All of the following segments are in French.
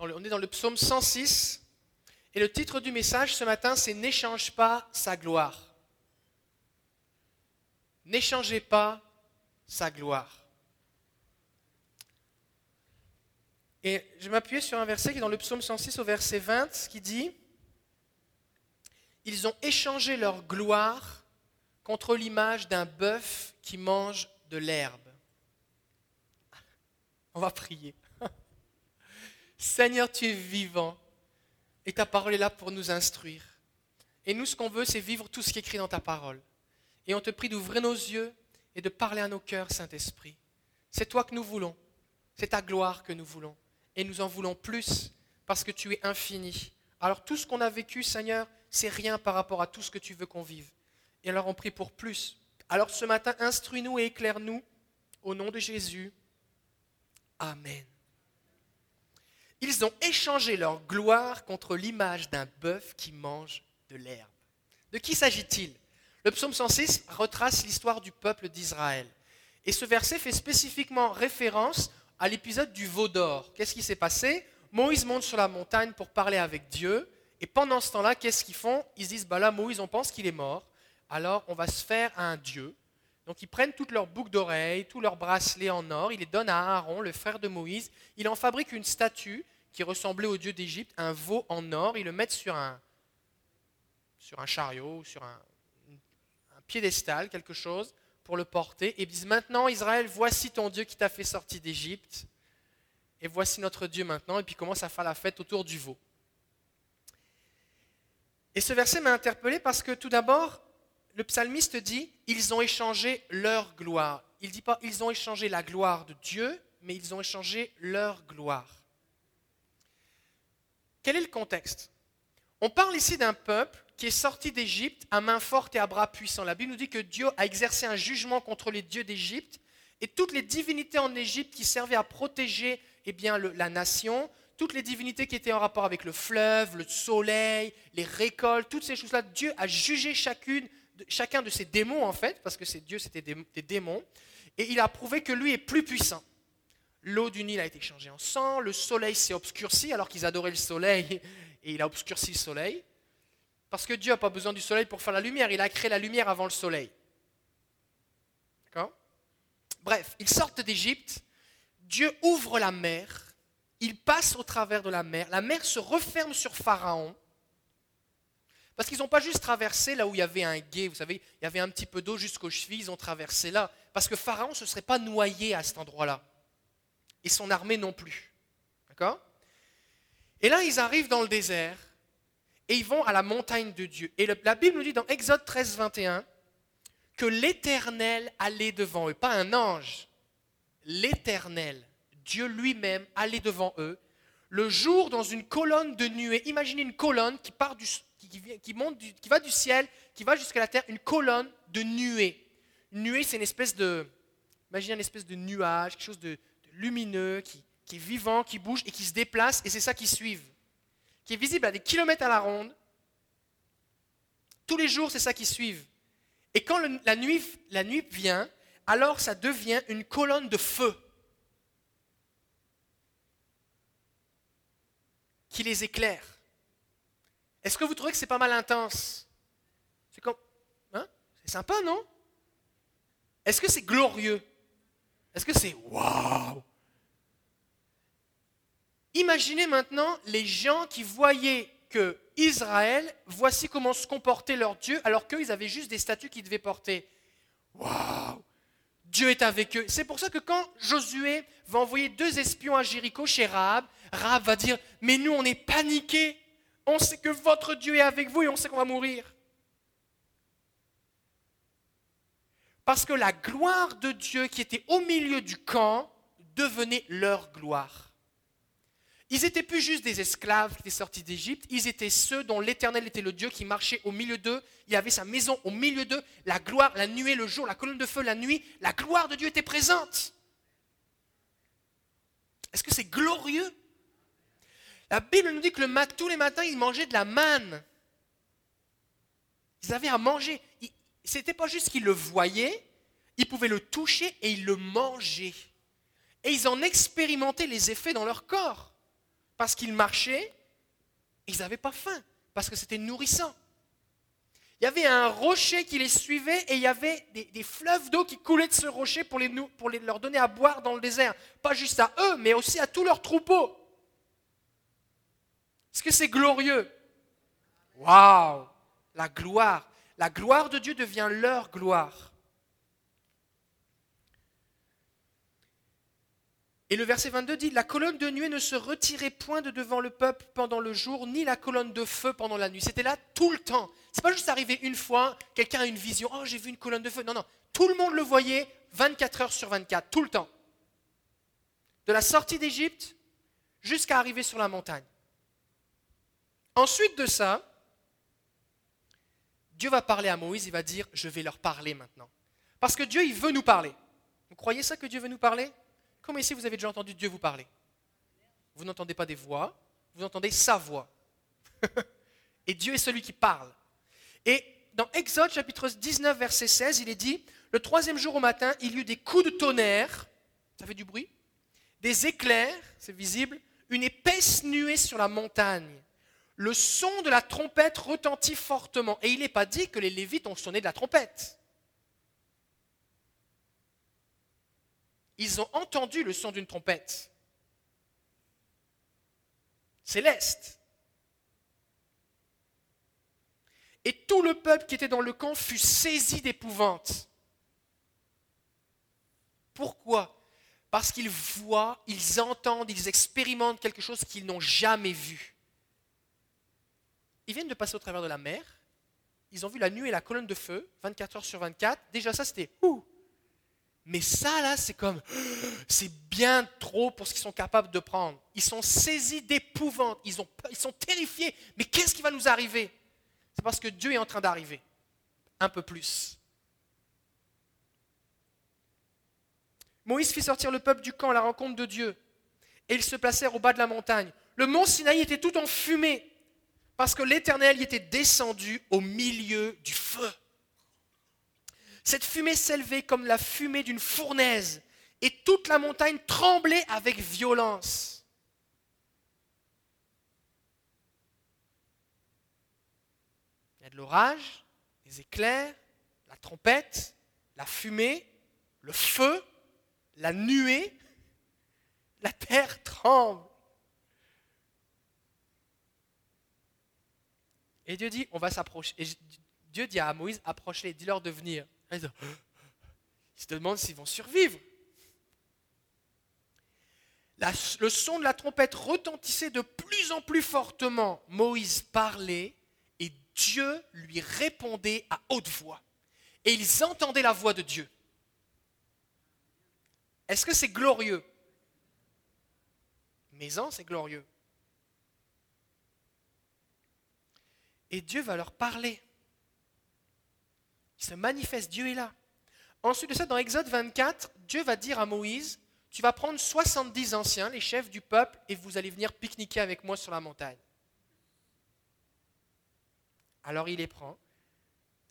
on est dans le psaume 106. Et le titre du message ce matin, c'est N'échange pas sa gloire. N'échangez pas sa gloire. Et je m'appuyer sur un verset qui est dans le psaume 106 au verset 20 qui dit Ils ont échangé leur gloire contre l'image d'un bœuf qui mange de l'herbe. On va prier. Seigneur, tu es vivant et ta parole est là pour nous instruire. Et nous, ce qu'on veut, c'est vivre tout ce qui est écrit dans ta parole. Et on te prie d'ouvrir nos yeux et de parler à nos cœurs, Saint-Esprit. C'est toi que nous voulons. C'est ta gloire que nous voulons. Et nous en voulons plus parce que tu es infini. Alors tout ce qu'on a vécu, Seigneur, c'est rien par rapport à tout ce que tu veux qu'on vive. Et alors on prie pour plus. Alors ce matin, instruis-nous et éclaire-nous au nom de Jésus. Amen. Ils ont échangé leur gloire contre l'image d'un bœuf qui mange de l'herbe. De qui s'agit-il? Le psaume 106 retrace l'histoire du peuple d'Israël. Et ce verset fait spécifiquement référence à l'épisode du veau d'or. Qu'est-ce qui s'est passé? Moïse monte sur la montagne pour parler avec Dieu. Et pendant ce temps-là, qu'est-ce qu'ils font? Ils disent, bah là, Moïse, on pense qu'il est mort. Alors, on va se faire un Dieu. Donc, ils prennent toutes leurs boucles d'oreilles, tous leurs bracelets en or. Ils les donnent à Aaron, le frère de Moïse. Il en fabrique une statue qui ressemblait au dieu d'Égypte, un veau en or. Ils le mettent sur un, sur un chariot, sur un, un piédestal, quelque chose pour le porter et disent maintenant Israël, voici ton Dieu qui t'a fait sortir d'Égypte et voici notre Dieu maintenant et puis commence à faire la fête autour du veau. Et ce verset m'a interpellé parce que tout d'abord, le psalmiste dit ils ont échangé leur gloire. Il dit pas ils ont échangé la gloire de Dieu, mais ils ont échangé leur gloire. Quel est le contexte? On parle ici d'un peuple qui est sorti d'Égypte à main forte et à bras puissants. La Bible nous dit que Dieu a exercé un jugement contre les dieux d'Égypte et toutes les divinités en Égypte qui servaient à protéger eh bien, la nation, toutes les divinités qui étaient en rapport avec le fleuve, le soleil, les récoltes, toutes ces choses-là, Dieu a jugé chacune, chacun de ces démons en fait, parce que ces dieux c'était des, des démons, et il a prouvé que lui est plus puissant. L'eau du Nil a été changée en sang, le soleil s'est obscurci alors qu'ils adoraient le soleil et il a obscurci le soleil. Parce que Dieu n'a pas besoin du soleil pour faire la lumière, il a créé la lumière avant le soleil. D'accord? Bref, ils sortent d'Égypte, Dieu ouvre la mer, ils passent au travers de la mer, la mer se referme sur Pharaon, parce qu'ils n'ont pas juste traversé là où il y avait un gué, vous savez, il y avait un petit peu d'eau jusqu'aux chevilles, ils ont traversé là, parce que Pharaon ne se serait pas noyé à cet endroit-là, et son armée non plus. D'accord? Et là, ils arrivent dans le désert, et ils vont à la montagne de Dieu. Et la Bible nous dit dans Exode 13, 21 que l'Éternel allait devant eux, pas un ange, l'Éternel, Dieu lui-même allait devant eux, le jour dans une colonne de nuée. Imaginez une colonne qui, part du, qui, monte qui va du ciel, qui va jusqu'à la terre, une colonne de nuée. Une nuée, c'est une espèce de, imaginez une espèce de nuage, quelque chose de, lumineux, qui, est vivant, qui bouge et qui se déplace, et c'est ça qui suit qui est visible à des kilomètres à la ronde. Tous les jours, c'est ça qui suit. Et quand la nuit vient, alors ça devient une colonne de feu qui les éclaire. Est-ce que vous trouvez que c'est pas mal intense? C'est comme, hein? C'est sympa, non? Est-ce que c'est glorieux? Est-ce que c'est waouh? Imaginez maintenant les gens qui voyaient que Israël, voici comment se comportait leur Dieu, alors qu'eux, avaient juste des statues qu'ils devaient porter. Waouh Dieu est avec eux. C'est pour ça que quand Josué va envoyer deux espions à Jéricho chez Rahab, Rahab va dire Mais nous, on est paniqués. On sait que votre Dieu est avec vous et on sait qu'on va mourir. Parce que la gloire de Dieu qui était au milieu du camp devenait leur gloire. Ils n'étaient plus juste des esclaves qui étaient sortis d'Égypte, ils étaient ceux dont l'Éternel était le Dieu qui marchait au milieu d'eux, il avait sa maison au milieu d'eux, la gloire, la nuée, le jour, la colonne de feu, la nuit, la gloire de Dieu était présente. Est-ce que c'est glorieux La Bible nous dit que le tous les matins, ils mangeaient de la manne. Ils avaient à manger. Ce n'était pas juste qu'ils le voyaient, ils pouvaient le toucher et ils le mangeaient. Et ils en expérimentaient les effets dans leur corps. parce qu'ils marchaient, ils n'avaient pas faim, parce que c'était nourrissant. Il y avait un rocher qui les suivait et il y avait des, fleuves d'eau qui coulaient de ce rocher pour, les, pour leur donner à boire dans le désert. Pas juste à eux, mais aussi à tous leurs troupeaux. Est-ce que c'est glorieux? Waouh La gloire. La gloire de Dieu devient leur gloire. Et le verset 22 dit, la colonne de nuée ne se retirait point de devant le peuple pendant le jour, ni la colonne de feu pendant la nuit. C'était là tout le temps. C'est pas juste arrivé une fois, quelqu'un a une vision, oh j'ai vu une colonne de feu. Non, non, tout le monde le voyait 24 heures sur 24, tout le temps. De la sortie d'Égypte jusqu'à arriver sur la montagne. Ensuite de ça, Dieu va parler à Moïse, il va dire, je vais leur parler maintenant. Parce que Dieu, il veut nous parler. Vous croyez ça que Dieu veut nous parler? Comment ici vous avez déjà entendu Dieu vous parler? Vous n'entendez pas des voix, vous entendez sa voix. Et Dieu est celui qui parle. Et dans Exode chapitre 19 verset 16, il est dit, le troisième jour au matin, il y eut des coups de tonnerre, ça fait du bruit, des éclairs, c'est visible, une épaisse nuée sur la montagne. Le son de la trompette retentit fortement. Et il n'est pas dit que les Lévites ont sonné de la trompette. ils ont entendu le son d'une trompette céleste. Et tout le peuple qui était dans le camp fut saisi d'épouvante. Pourquoi? Parce qu'ils voient, ils entendent, ils expérimentent quelque chose qu'ils n'ont jamais vu. Ils viennent de passer au travers de la mer. Ils ont vu la nuit et la colonne de feu, 24 heures sur 24. Déjà ça, c'était ouh, mais ça, là, c'est comme, c'est bien trop pour ce qu'ils sont capables de prendre. Ils sont saisis d'épouvante, ils, ils sont terrifiés. Mais qu'est-ce qui va nous arriver? C'est parce que Dieu est en train d'arriver. Un peu plus. Moïse fit sortir le peuple du camp à la rencontre de Dieu. Et ils se placèrent au bas de la montagne. Le mont Sinaï était tout en fumée, parce que l'Éternel y était descendu au milieu du feu. Cette fumée s'élevait comme la fumée d'une fournaise, et toute la montagne tremblait avec violence. Il y a de l'orage, des éclairs, la trompette, la fumée, le feu, la nuée, la terre tremble. Et Dieu dit, on va s'approcher. Et Dieu dit à Moïse, approchez, dis-leur de venir. Ils se demandent s'ils vont survivre. le son de la trompette retentissait de plus en plus fortement. Moïse parlait et Dieu lui répondait à haute voix. Et ils entendaient la voix de Dieu. Est-ce que c'est glorieux? Maison, c'est glorieux. Et Dieu va leur parler. Il se manifeste, Dieu est là. Ensuite de ça, dans Exode 24, Dieu va dire à Moïse, tu vas prendre 70 anciens, les chefs du peuple, et vous allez venir pique-niquer avec moi sur la montagne. Alors il les prend.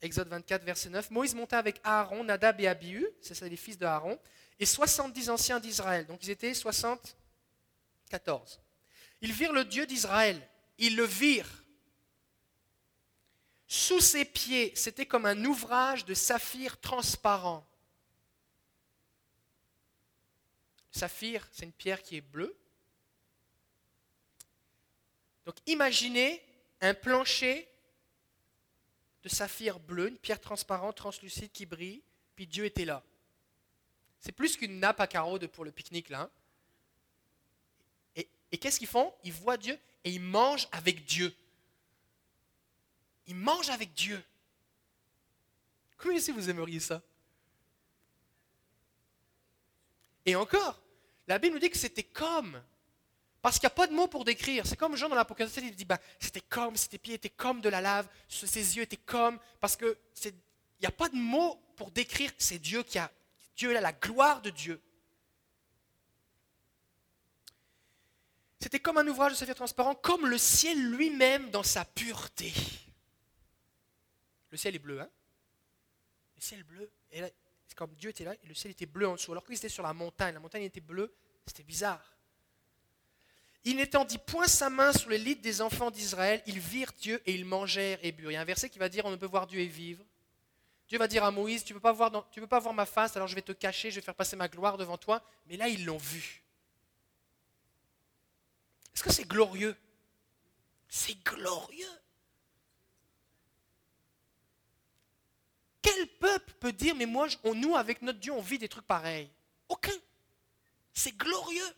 Exode 24, verset 9. Moïse monta avec Aaron, Nadab et Abihu, c'est ça les fils de Aaron, et 70 anciens d'Israël. Donc ils étaient 74. Ils virent le Dieu d'Israël. Ils le virent. Sous ses pieds, c'était comme un ouvrage de saphir transparent. Saphir, c'est une pierre qui est bleue. Donc imaginez un plancher de saphir bleu, une pierre transparente, translucide qui brille, puis Dieu était là. C'est plus qu'une nappe à carreaux pour le pique-nique là. Hein. Et qu'est-ce qu'ils font? Ils voient Dieu et ils mangent avec Dieu. Il mange avec Dieu. Comment ici vous aimeriez ça? Et encore, la Bible nous dit que c'était comme. Parce qu'il n'y a pas de mots pour décrire. C'est comme Jean dans l'Apocalypse, il dit bah, c'était comme, ses pieds étaient comme de la lave, ses yeux étaient comme. Parce qu'il n'y a pas de mots pour décrire. C'est Dieu qui a. Dieu a la gloire de Dieu. C'était comme un ouvrage de saphir transparent, comme le ciel lui-même dans sa pureté. Le ciel est bleu, hein Le ciel bleu. Et c'est comme Dieu était là et le ciel était bleu en dessous. Alors qu'ils étaient sur la montagne, la montagne était bleue, c'était bizarre. Il n'étendit point sa main sur les lits des enfants d'Israël, ils virent Dieu et ils mangèrent et burent. Il y a un verset qui va dire on ne peut voir Dieu et vivre. Dieu va dire à Moïse, tu ne peux, peux pas voir ma face, alors je vais te cacher, je vais faire passer ma gloire devant toi. Mais là, ils l'ont vu. Est-ce que c'est glorieux? C'est glorieux. Quel peuple peut dire, mais moi, nous, avec notre Dieu, on vit des trucs pareils? Aucun. C'est glorieux.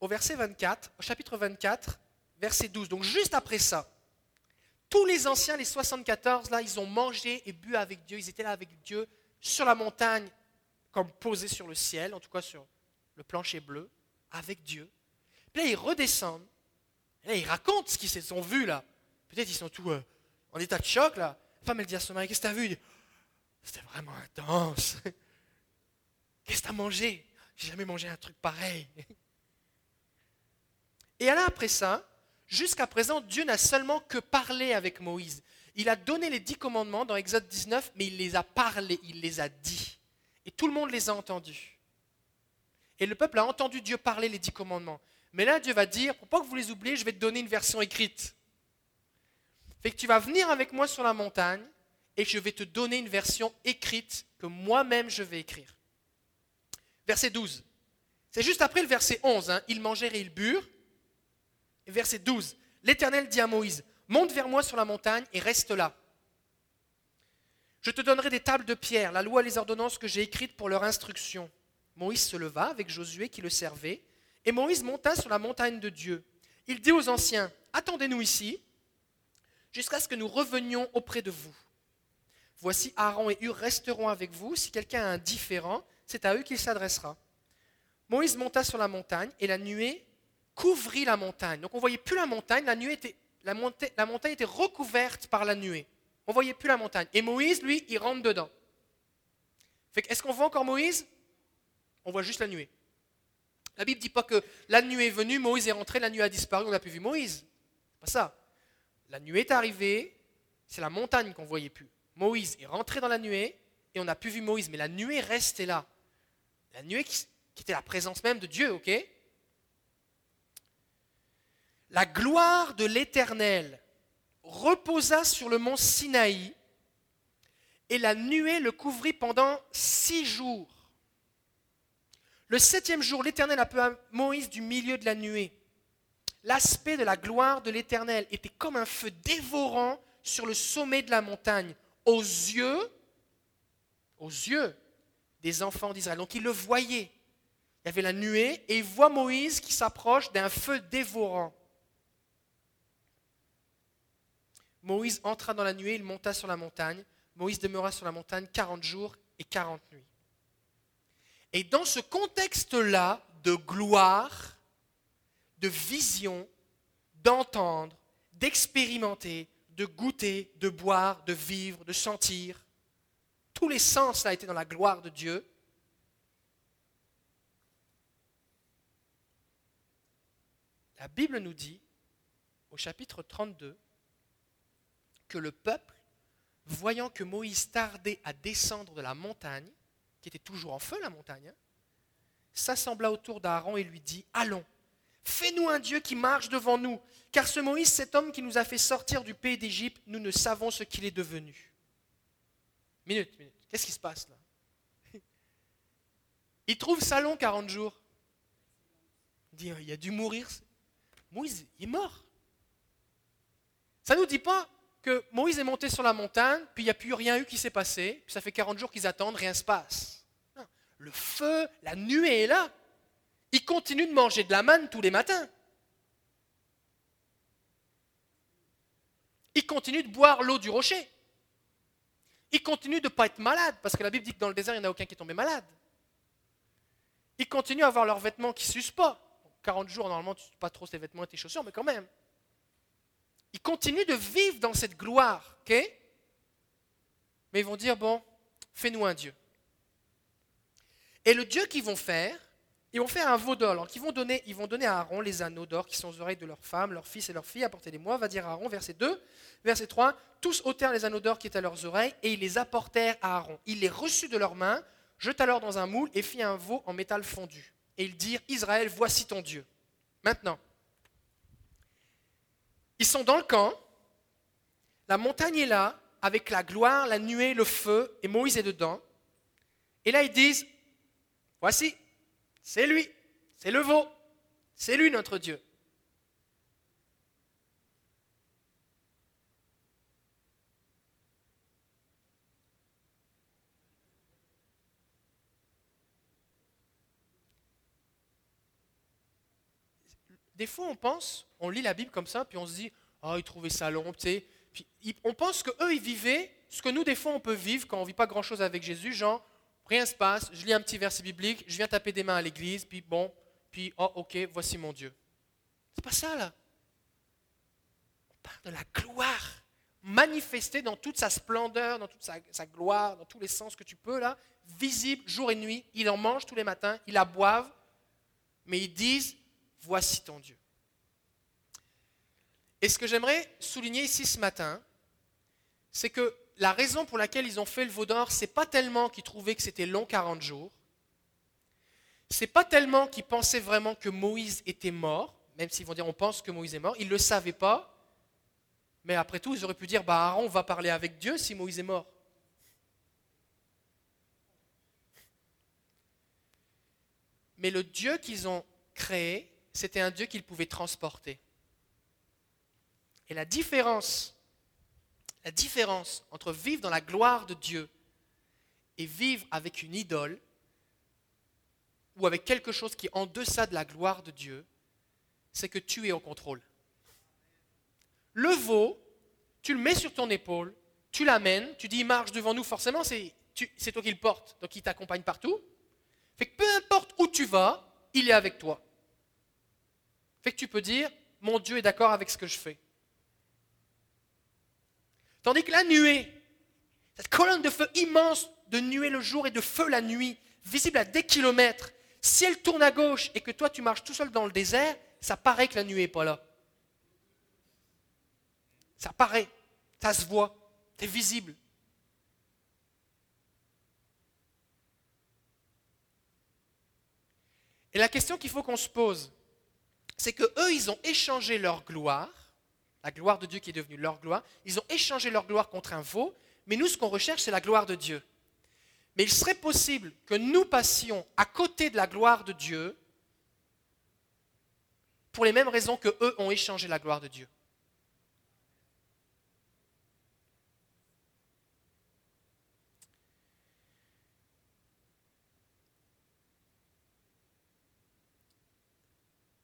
Au verset 24, au chapitre 24, verset 12, donc juste après ça, tous les anciens, les 74, là, ils ont mangé et bu avec Dieu, ils étaient là avec Dieu sur la montagne, comme posés sur le ciel, en tout cas sur le plancher bleu, avec Dieu. Puis là, ils redescendent, là, ils racontent ce qu'ils se sont vus, là. Peut-être ils sont tous euh, en état de choc, là. La femme, elle dit à son mari, qu'est-ce que tu as vu C'était vraiment intense. Qu'est-ce que tu as mangé? J'ai jamais mangé un truc pareil. Et là, après ça, jusqu'à présent, Dieu n'a seulement que parlé avec Moïse. Il a donné les dix commandements dans Exode 19, mais il les a parlé, il les a dit. Et tout le monde les a entendus. Et le peuple a entendu Dieu parler les dix commandements. Mais là, Dieu va dire, pour pas que vous les oubliez, je vais te donner une version écrite. Fait que tu vas venir avec moi sur la montagne et je vais te donner une version écrite que moi-même je vais écrire. Verset 12. C'est juste après le verset 11. Hein. Ils mangèrent et ils burent. verset 12. L'Éternel dit à Moïse, monte vers moi sur la montagne et reste là. Je te donnerai des tables de pierre, la loi et les ordonnances que j'ai écrites pour leur instruction. Moïse se leva avec Josué qui le servait, et Moïse monta sur la montagne de Dieu. Il dit aux anciens, attendez-nous ici, jusqu'à ce que nous revenions auprès de vous. Voici Aaron et Hur resteront avec vous. Si quelqu'un a un différent, c'est à eux qu'il s'adressera. Moïse monta sur la montagne et la nuée couvrit la montagne. Donc on ne voyait plus la montagne, la, nuée était, montagne était recouverte par la nuée. On ne voyait plus la montagne. Et Moïse, lui, il rentre dedans. Est-ce qu'on voit encore Moïse? On voit juste la nuée. La Bible ne dit pas que la nuée est venue, Moïse est rentré, la nuée a disparu, on n'a plus vu Moïse. Pas ça. La nuée est arrivée, c'est la montagne qu'on ne voyait plus. Moïse est rentré dans la nuée et on n'a plus vu Moïse, mais la nuée restait là. La nuée qui, qui était la présence même de Dieu, ok? La gloire de l'Éternel reposa sur le mont Sinaï et la nuée le couvrit pendant six jours. Le septième jour, l'Éternel appela Moïse du milieu de la nuée. L'aspect de la gloire de l'Éternel était comme un feu dévorant sur le sommet de la montagne, aux yeux, aux yeux des enfants d'Israël. Donc ils le voyaient. Il y avait la nuée et ils voient Moïse qui s'approche d'un feu dévorant. Moïse entra dans la nuée, il monta sur la montagne. Moïse demeura sur la montagne 40 jours et 40 nuits. Et dans ce contexte-là de gloire, de vision, d'entendre, d'expérimenter, de goûter, de boire, de vivre, de sentir, tous les sens là étaient dans la gloire de Dieu. La Bible nous dit, au chapitre 32, que le peuple, voyant que Moïse tardait à descendre de la montagne, qui était toujours en feu la montagne, hein, s'assembla autour d'Aaron et lui dit, Allons, fais-nous un Dieu qui marche devant nous, car ce Moïse, cet homme qui nous a fait sortir du pays d'Égypte, nous ne savons ce qu'il est devenu. Minute, minute, qu'est-ce qui se passe là? Il trouve ça long 40 jours. Il dit, il a dû mourir. Moïse, il est mort. Ça ne nous dit pas, que Moïse est monté sur la montagne, puis il n'y a plus rien eu qui s'est passé, puis ça fait 40 jours qu'ils attendent, rien ne se passe. Le feu, la nuée est là. Ils continuent de manger de la manne tous les matins. Ils continuent de boire l'eau du rocher. Ils continuent de ne pas être malades, parce que la Bible dit que dans le désert, il n'y en a aucun qui est tombé malade. Ils continuent à avoir leurs vêtements qui ne s'usent pas. 40 jours, normalement, tu ne pas trop tes vêtements et tes chaussures, mais quand même. Ils continuent de vivre dans cette gloire, ok? Mais ils vont dire, bon, fais-nous un Dieu. Et le Dieu qu'ils vont faire, ils vont faire un veau d'or. Ils vont, donner, ils vont donner à Aaron les anneaux d'or qui sont aux oreilles de leurs femmes, leurs fils et leurs filles. Apportez-les-moi, va dire Aaron, verset 2. Verset 3. Tous ôtèrent les anneaux d'or qui étaient à leurs oreilles et ils les apportèrent à Aaron. Il les reçut de leurs mains, jeta alors dans un moule et fit un veau en métal fondu. Et ils dirent, Israël, voici ton Dieu. Maintenant, ils sont dans le camp, la montagne est là, avec la gloire, la nuée, le feu, et Moïse est dedans. Et là, ils disent, voici, c'est lui, c'est le veau, c'est lui notre Dieu. Des fois, on pense, on lit la Bible comme ça, puis on se dit, oh, ils trouvaient ça long, tu sais. Puis on pense qu'eux, ils vivaient ce que nous, des fois, on peut vivre quand on ne vit pas grand-chose avec Jésus, genre, rien se passe, je lis un petit verset biblique, je viens taper des mains à l'église, puis bon, puis oh, ok, voici mon Dieu. C'est pas ça, là. On parle de la gloire manifestée dans toute sa splendeur, dans toute sa, sa, gloire, dans tous les sens que tu peux, là, visible jour et nuit. Ils en mangent tous les matins, ils la boivent, mais ils disent voici ton Dieu. Et ce que j'aimerais souligner ici ce matin, c'est que la raison pour laquelle ils ont fait le veau d'or, c'est pas tellement qu'ils trouvaient que c'était long 40 jours, c'est pas tellement qu'ils pensaient vraiment que Moïse était mort, même s'ils vont dire on pense que Moïse est mort, ils ne le savaient pas, mais après tout, ils auraient pu dire bah Aaron va parler avec Dieu si Moïse est mort. Mais le Dieu qu'ils ont créé, c'était un Dieu qu'ils pouvaient transporter. Et la différence, la différence entre vivre dans la gloire de Dieu et vivre avec une idole ou avec quelque chose qui est en deçà de la gloire de Dieu, c'est que tu es au contrôle. Le veau, tu le mets sur ton épaule, tu l'amènes, tu dis il marche devant nous, forcément c'est toi qui le portes, donc il t'accompagne partout. Fait que peu importe où tu vas, il est avec toi. Fait que tu peux dire, mon Dieu est d'accord avec ce que je fais. Tandis que la nuée, cette colonne de feu immense de nuée le jour et de feu la nuit, visible à des kilomètres, si elle tourne à gauche et que toi tu marches tout seul dans le désert, ça paraît que la nuée n'est pas là. Ça paraît, ça se voit, c'est visible. Et la question qu'il faut qu'on se pose, c'est que eux, ils ont échangé leur gloire, la gloire de Dieu qui est devenue leur gloire, ils ont échangé leur gloire contre un veau, mais nous, ce qu'on recherche, c'est la gloire de Dieu. Mais il serait possible que nous passions à côté de la gloire de Dieu pour les mêmes raisons que eux ont échangé la gloire de Dieu.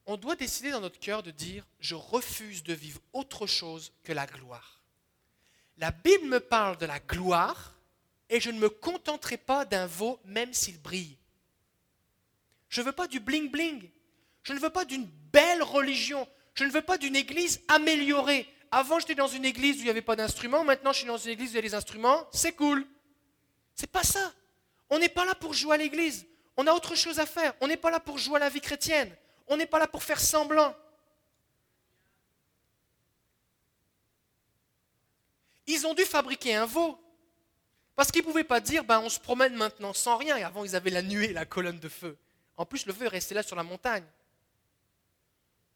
On doit décider dans notre cœur de dire, je refuse de vivre autre chose que la gloire. La Bible me parle de la gloire et je ne me contenterai pas d'un veau même s'il brille. Je ne veux pas du bling-bling. Je ne veux pas d'une belle religion. Je ne veux pas d'une église améliorée. Avant, j'étais dans une église où il n'y avait pas d'instruments. Maintenant, je suis dans une église où il y a des instruments. C'est cool. C'est pas ça. On n'est pas là pour jouer à l'église. On a autre chose à faire. On n'est pas là pour jouer à la vie chrétienne. On n'est pas là pour faire semblant. Ils ont dû fabriquer un veau. Parce qu'ils ne pouvaient pas dire, ben, on se promène maintenant sans rien. Et avant, ils avaient la nuée, la colonne de feu. En plus, le feu est resté là sur la montagne.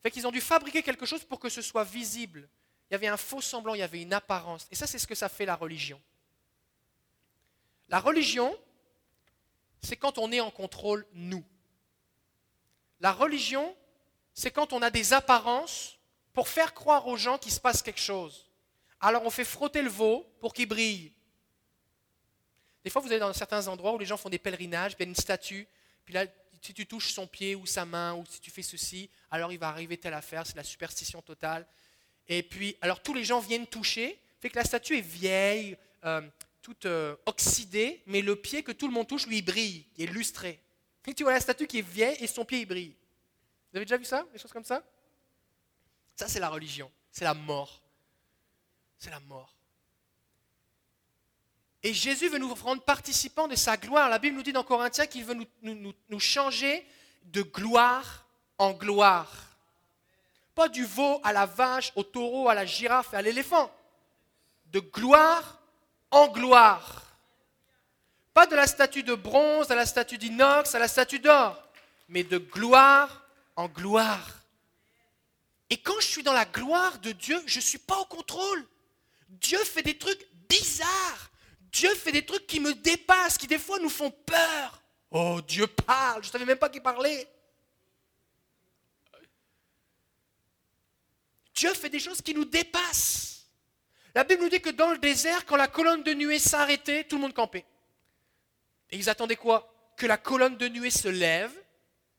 Fait qu'ils ont dû fabriquer quelque chose pour que ce soit visible. Il y avait un faux semblant, il y avait une apparence. Et ça, c'est ce que ça fait la religion. La religion, c'est quand on est en contrôle, nous. La religion, c'est quand on a des apparences pour faire croire aux gens qu'il se passe quelque chose. Alors on fait frotter le veau pour qu'il brille. Des fois, vous allez dans certains endroits où les gens font des pèlerinages, il y a une statue, puis là, si tu touches son pied ou sa main, ou si tu fais ceci, alors il va arriver telle affaire, c'est la superstition totale. Et puis, alors tous les gens viennent toucher, fait que la statue est vieille, euh, toute euh, oxydée, mais le pied que tout le monde touche, lui, il brille, il est lustré. Tu vois la statue qui est vieille et son pied il brille. Vous avez déjà vu ça Des choses comme ça? Ça, c'est la religion. C'est la mort. C'est la mort. Et Jésus veut nous rendre participants de sa gloire. La Bible nous dit dans Corinthiens qu'il veut nous, nous, changer de gloire en gloire. Pas du veau à la vache, au taureau, à la girafe et à l'éléphant. De gloire en gloire. Pas de la statue de bronze à la statue d'inox, à la statue d'or, mais de gloire en gloire. Et quand je suis dans la gloire de Dieu, je ne suis pas au contrôle. Dieu fait des trucs bizarres. Dieu fait des trucs qui me dépassent, qui des fois nous font peur. Oh, Dieu parle, je ne savais même pas qu'il parlait. Dieu fait des choses qui nous dépassent. La Bible nous dit que dans le désert, quand la colonne de nuée s'arrêtait, tout le monde campait. Et ils attendaient quoi? Que la colonne de nuée se lève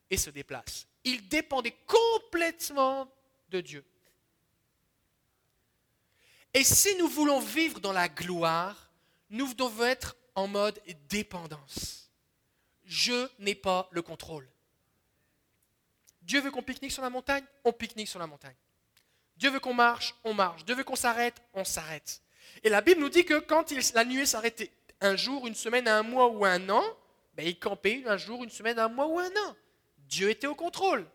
et se déplace. Ils dépendaient complètement de Dieu. Et si nous voulons vivre dans la gloire, nous devons être en mode dépendance. Je n'ai pas le contrôle. Dieu veut qu'on pique-nique sur la montagne, on pique-nique sur la montagne. Dieu veut qu'on marche, on marche. Dieu veut qu'on s'arrête, on s'arrête. Et la Bible nous dit que quand la nuée s'arrêtait, un jour, une semaine, un mois ou un an, ben, il campait un jour, une semaine, un mois ou un an. Dieu était au contrôle.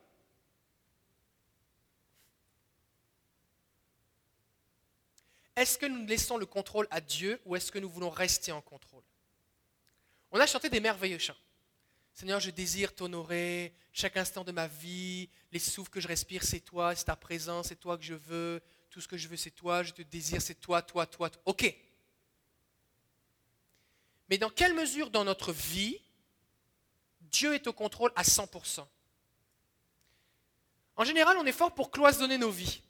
Est-ce que nous laissons le contrôle à Dieu ou est-ce que nous voulons rester en contrôle? On a chanté des merveilleux chants. Seigneur, je désire t'honorer chaque instant de ma vie. Les souffles que je respire, c'est toi, c'est ta présence, c'est toi que je veux. Tout ce que je veux, c'est toi. Je te désire, c'est toi, toi, toi. Ok. Mais dans quelle mesure dans notre vie, Dieu est au contrôle à 100% En général, on est fort pour cloisonner nos vies.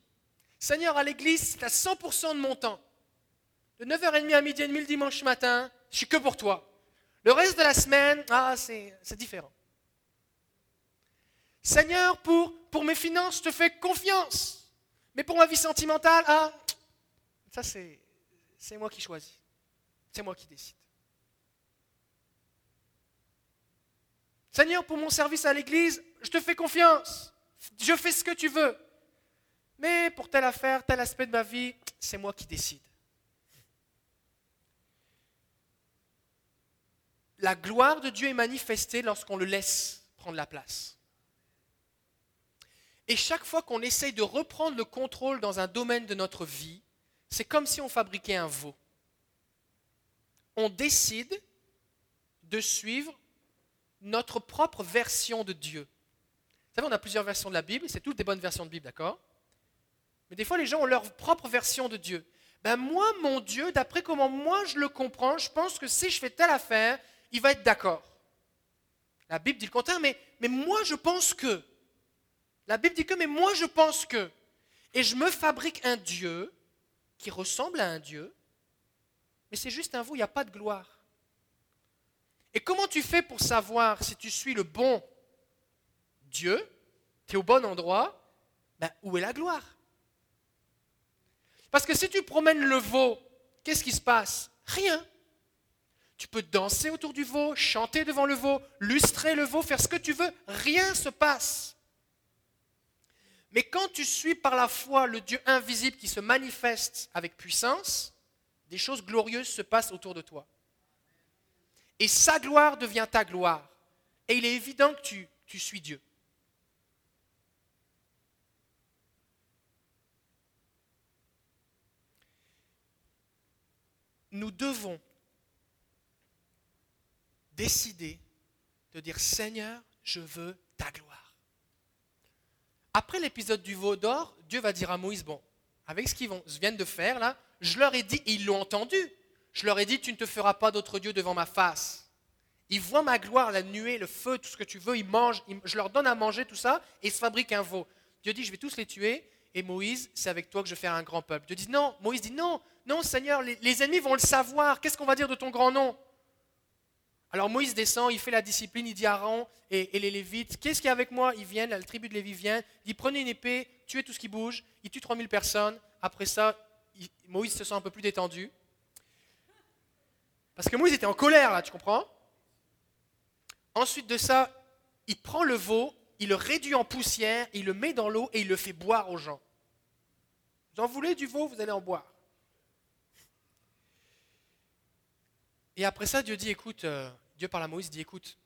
Seigneur, à l'église, c'est à 100% de mon temps. De 9h30 à midi et demi le dimanche matin, je suis que pour toi. Le reste de la semaine, ah, c'est différent. Seigneur, pour, pour mes finances, je te fais confiance. Mais pour ma vie sentimentale, ah, ça c'est, moi qui choisis. C'est moi qui décide. Seigneur, pour mon service à l'église, je te fais confiance. Je fais ce que tu veux. Mais pour telle affaire, tel aspect de ma vie, c'est moi qui décide. la gloire de Dieu est manifestée lorsqu'on le laisse prendre la place. Et chaque fois qu'on essaye de reprendre le contrôle dans un domaine de notre vie, c'est comme si on fabriquait un veau. On décide de suivre notre propre version de Dieu. Vous savez, on a plusieurs versions de la Bible, c'est toutes des bonnes versions de Bible, d'accord? Mais des fois, les gens ont leur propre version de Dieu. Ben moi, mon Dieu, d'après comment moi je le comprends, je pense que si je fais telle affaire, il va être d'accord. La Bible dit le contraire, mais, mais moi je pense que. La Bible dit que, mais moi je pense que. Et je me fabrique un Dieu qui ressemble à un Dieu, mais c'est juste un vous, il n'y a pas de gloire. Et comment tu fais pour savoir si tu suis le bon Dieu, tu es au bon endroit, ben, où est la gloire? Parce que si tu promènes le veau, qu'est-ce qui se passe? Rien. Tu peux danser autour du veau, chanter devant le veau, lustrer le veau, faire ce que tu veux, rien se passe. Mais quand tu suis par la foi le Dieu invisible qui se manifeste avec puissance, des choses glorieuses se passent autour de toi. Et sa gloire devient ta gloire. Et il est évident que tu, tu suis Dieu. Nous devons décider de dire Seigneur, je veux ta gloire. Après l'épisode du veau d'or, Dieu va dire à Moïse, bon, avec ce qu'ils viennent de faire là, je leur ai dit, ils l'ont entendu, je leur ai dit, tu ne te feras pas d'autre Dieu devant ma face. Ils voient ma gloire, la nuée, le feu, tout ce que tu veux, ils je leur donne à manger tout ça, et ils se fabriquent un veau. Dieu dit, je vais tous les tuer, et Moïse, c'est avec toi que je vais faire un grand peuple. Dieu dit, non, Moïse dit, non, non Seigneur, les ennemis vont le savoir, qu'est-ce qu'on va dire de ton grand nom? Alors Moïse descend, il fait la discipline, il dit à Aaron et, les Lévites, qu'est-ce qu'il y a avec moi? Ils viennent, la tribu de Lévi vient, il dit prenez une épée, tuez tout ce qui bouge, il tue 3000 personnes. Après ça, Moïse se sent un peu plus détendu. Parce que Moïse était en colère là, tu comprends? Ensuite de ça, il prend le veau, il le réduit en poussière, il le met dans l'eau et il le fait boire aux gens. Vous en voulez du veau, vous allez en boire. Et après ça, Dieu dit, écoute, euh, Dieu parle à Moïse, dit, écoute,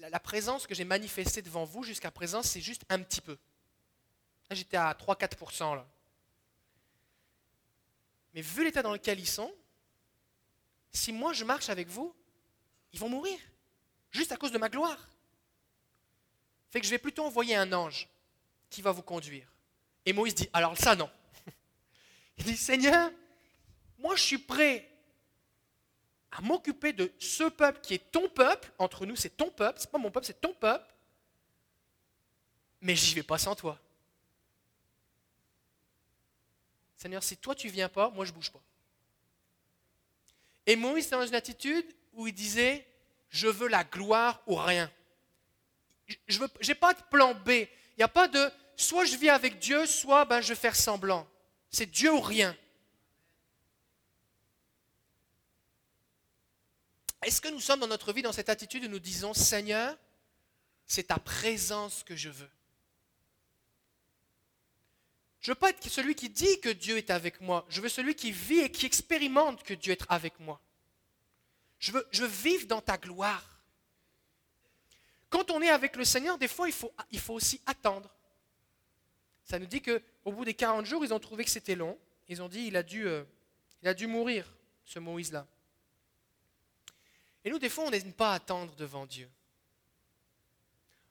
la, présence que j'ai manifestée devant vous jusqu'à présent, c'est juste un petit peu. Là, j'étais à 3-4%. Là. Mais vu l'état dans lequel ils sont, si moi je marche avec vous, ils vont mourir, juste à cause de ma gloire. Fait que je vais plutôt envoyer un ange qui va vous conduire. Et Moïse dit, alors ça non. Il dit, Seigneur, moi je suis prêt à m'occuper de ce peuple qui est ton peuple, entre nous c'est ton peuple, c'est pas mon peuple, c'est ton peuple, mais j'y vais pas sans toi. Seigneur, si toi tu viens pas, moi je bouge pas. Et Moïse était dans une attitude où il disait, je veux la gloire ou rien. Je n'ai pas de plan B. Il n'y a pas de, soit je vis avec Dieu, soit ben, je vais faire semblant. C'est Dieu ou rien. Est-ce que nous sommes dans notre vie dans cette attitude où nous disons, Seigneur, c'est ta présence que je veux Je ne veux pas être celui qui dit que Dieu est avec moi. Je veux celui qui vit et qui expérimente que Dieu est avec moi. Je veux, vivre dans ta gloire. Quand on est avec le Seigneur, des fois, il faut, aussi attendre. Ça nous dit qu'au bout des 40 jours, ils ont trouvé que c'était long. Ils ont dit, il a dû, euh, il a dû mourir, ce Moïse-là. Et nous, des fois, on n'aime pas attendre devant Dieu.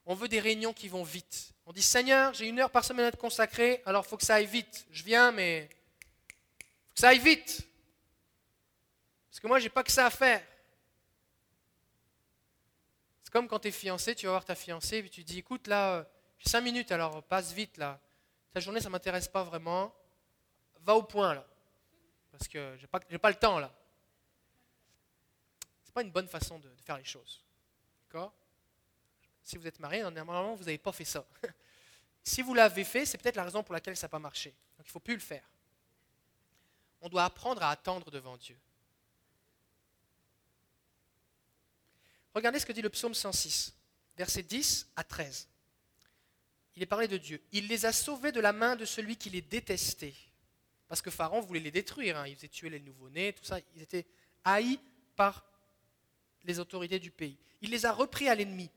On veut des réunions qui vont vite. On dit Seigneur, j'ai une heure par semaine à te consacrer, alors il faut que ça aille vite. Je viens, mais il faut que ça aille vite. Parce que moi, je n'ai pas que ça à faire. C'est comme quand tu es fiancé, tu vas voir ta fiancée, et tu dis Écoute, là, euh, j'ai cinq minutes, alors passe vite, là. Ta journée, ça ne m'intéresse pas vraiment. Va au point, là. Parce que je n'ai pas, pas le temps, là n'est pas une bonne façon de, faire les choses. D'accord? Si vous êtes marié, normalement, vous n'avez pas fait ça. si vous l'avez fait, c'est peut-être la raison pour laquelle ça n'a pas marché. Donc il ne faut plus le faire. On doit apprendre à attendre devant Dieu. Regardez ce que dit le psaume 106, versets 10 à 13. Il est parlé de Dieu. Il les a sauvés de la main de celui qui les détestait. Parce que Pharaon voulait les détruire. Hein. Il faisait tuer les nouveau-nés, tout ça. Ils étaient haïs par les autorités du pays. Il les a repris à l'ennemi.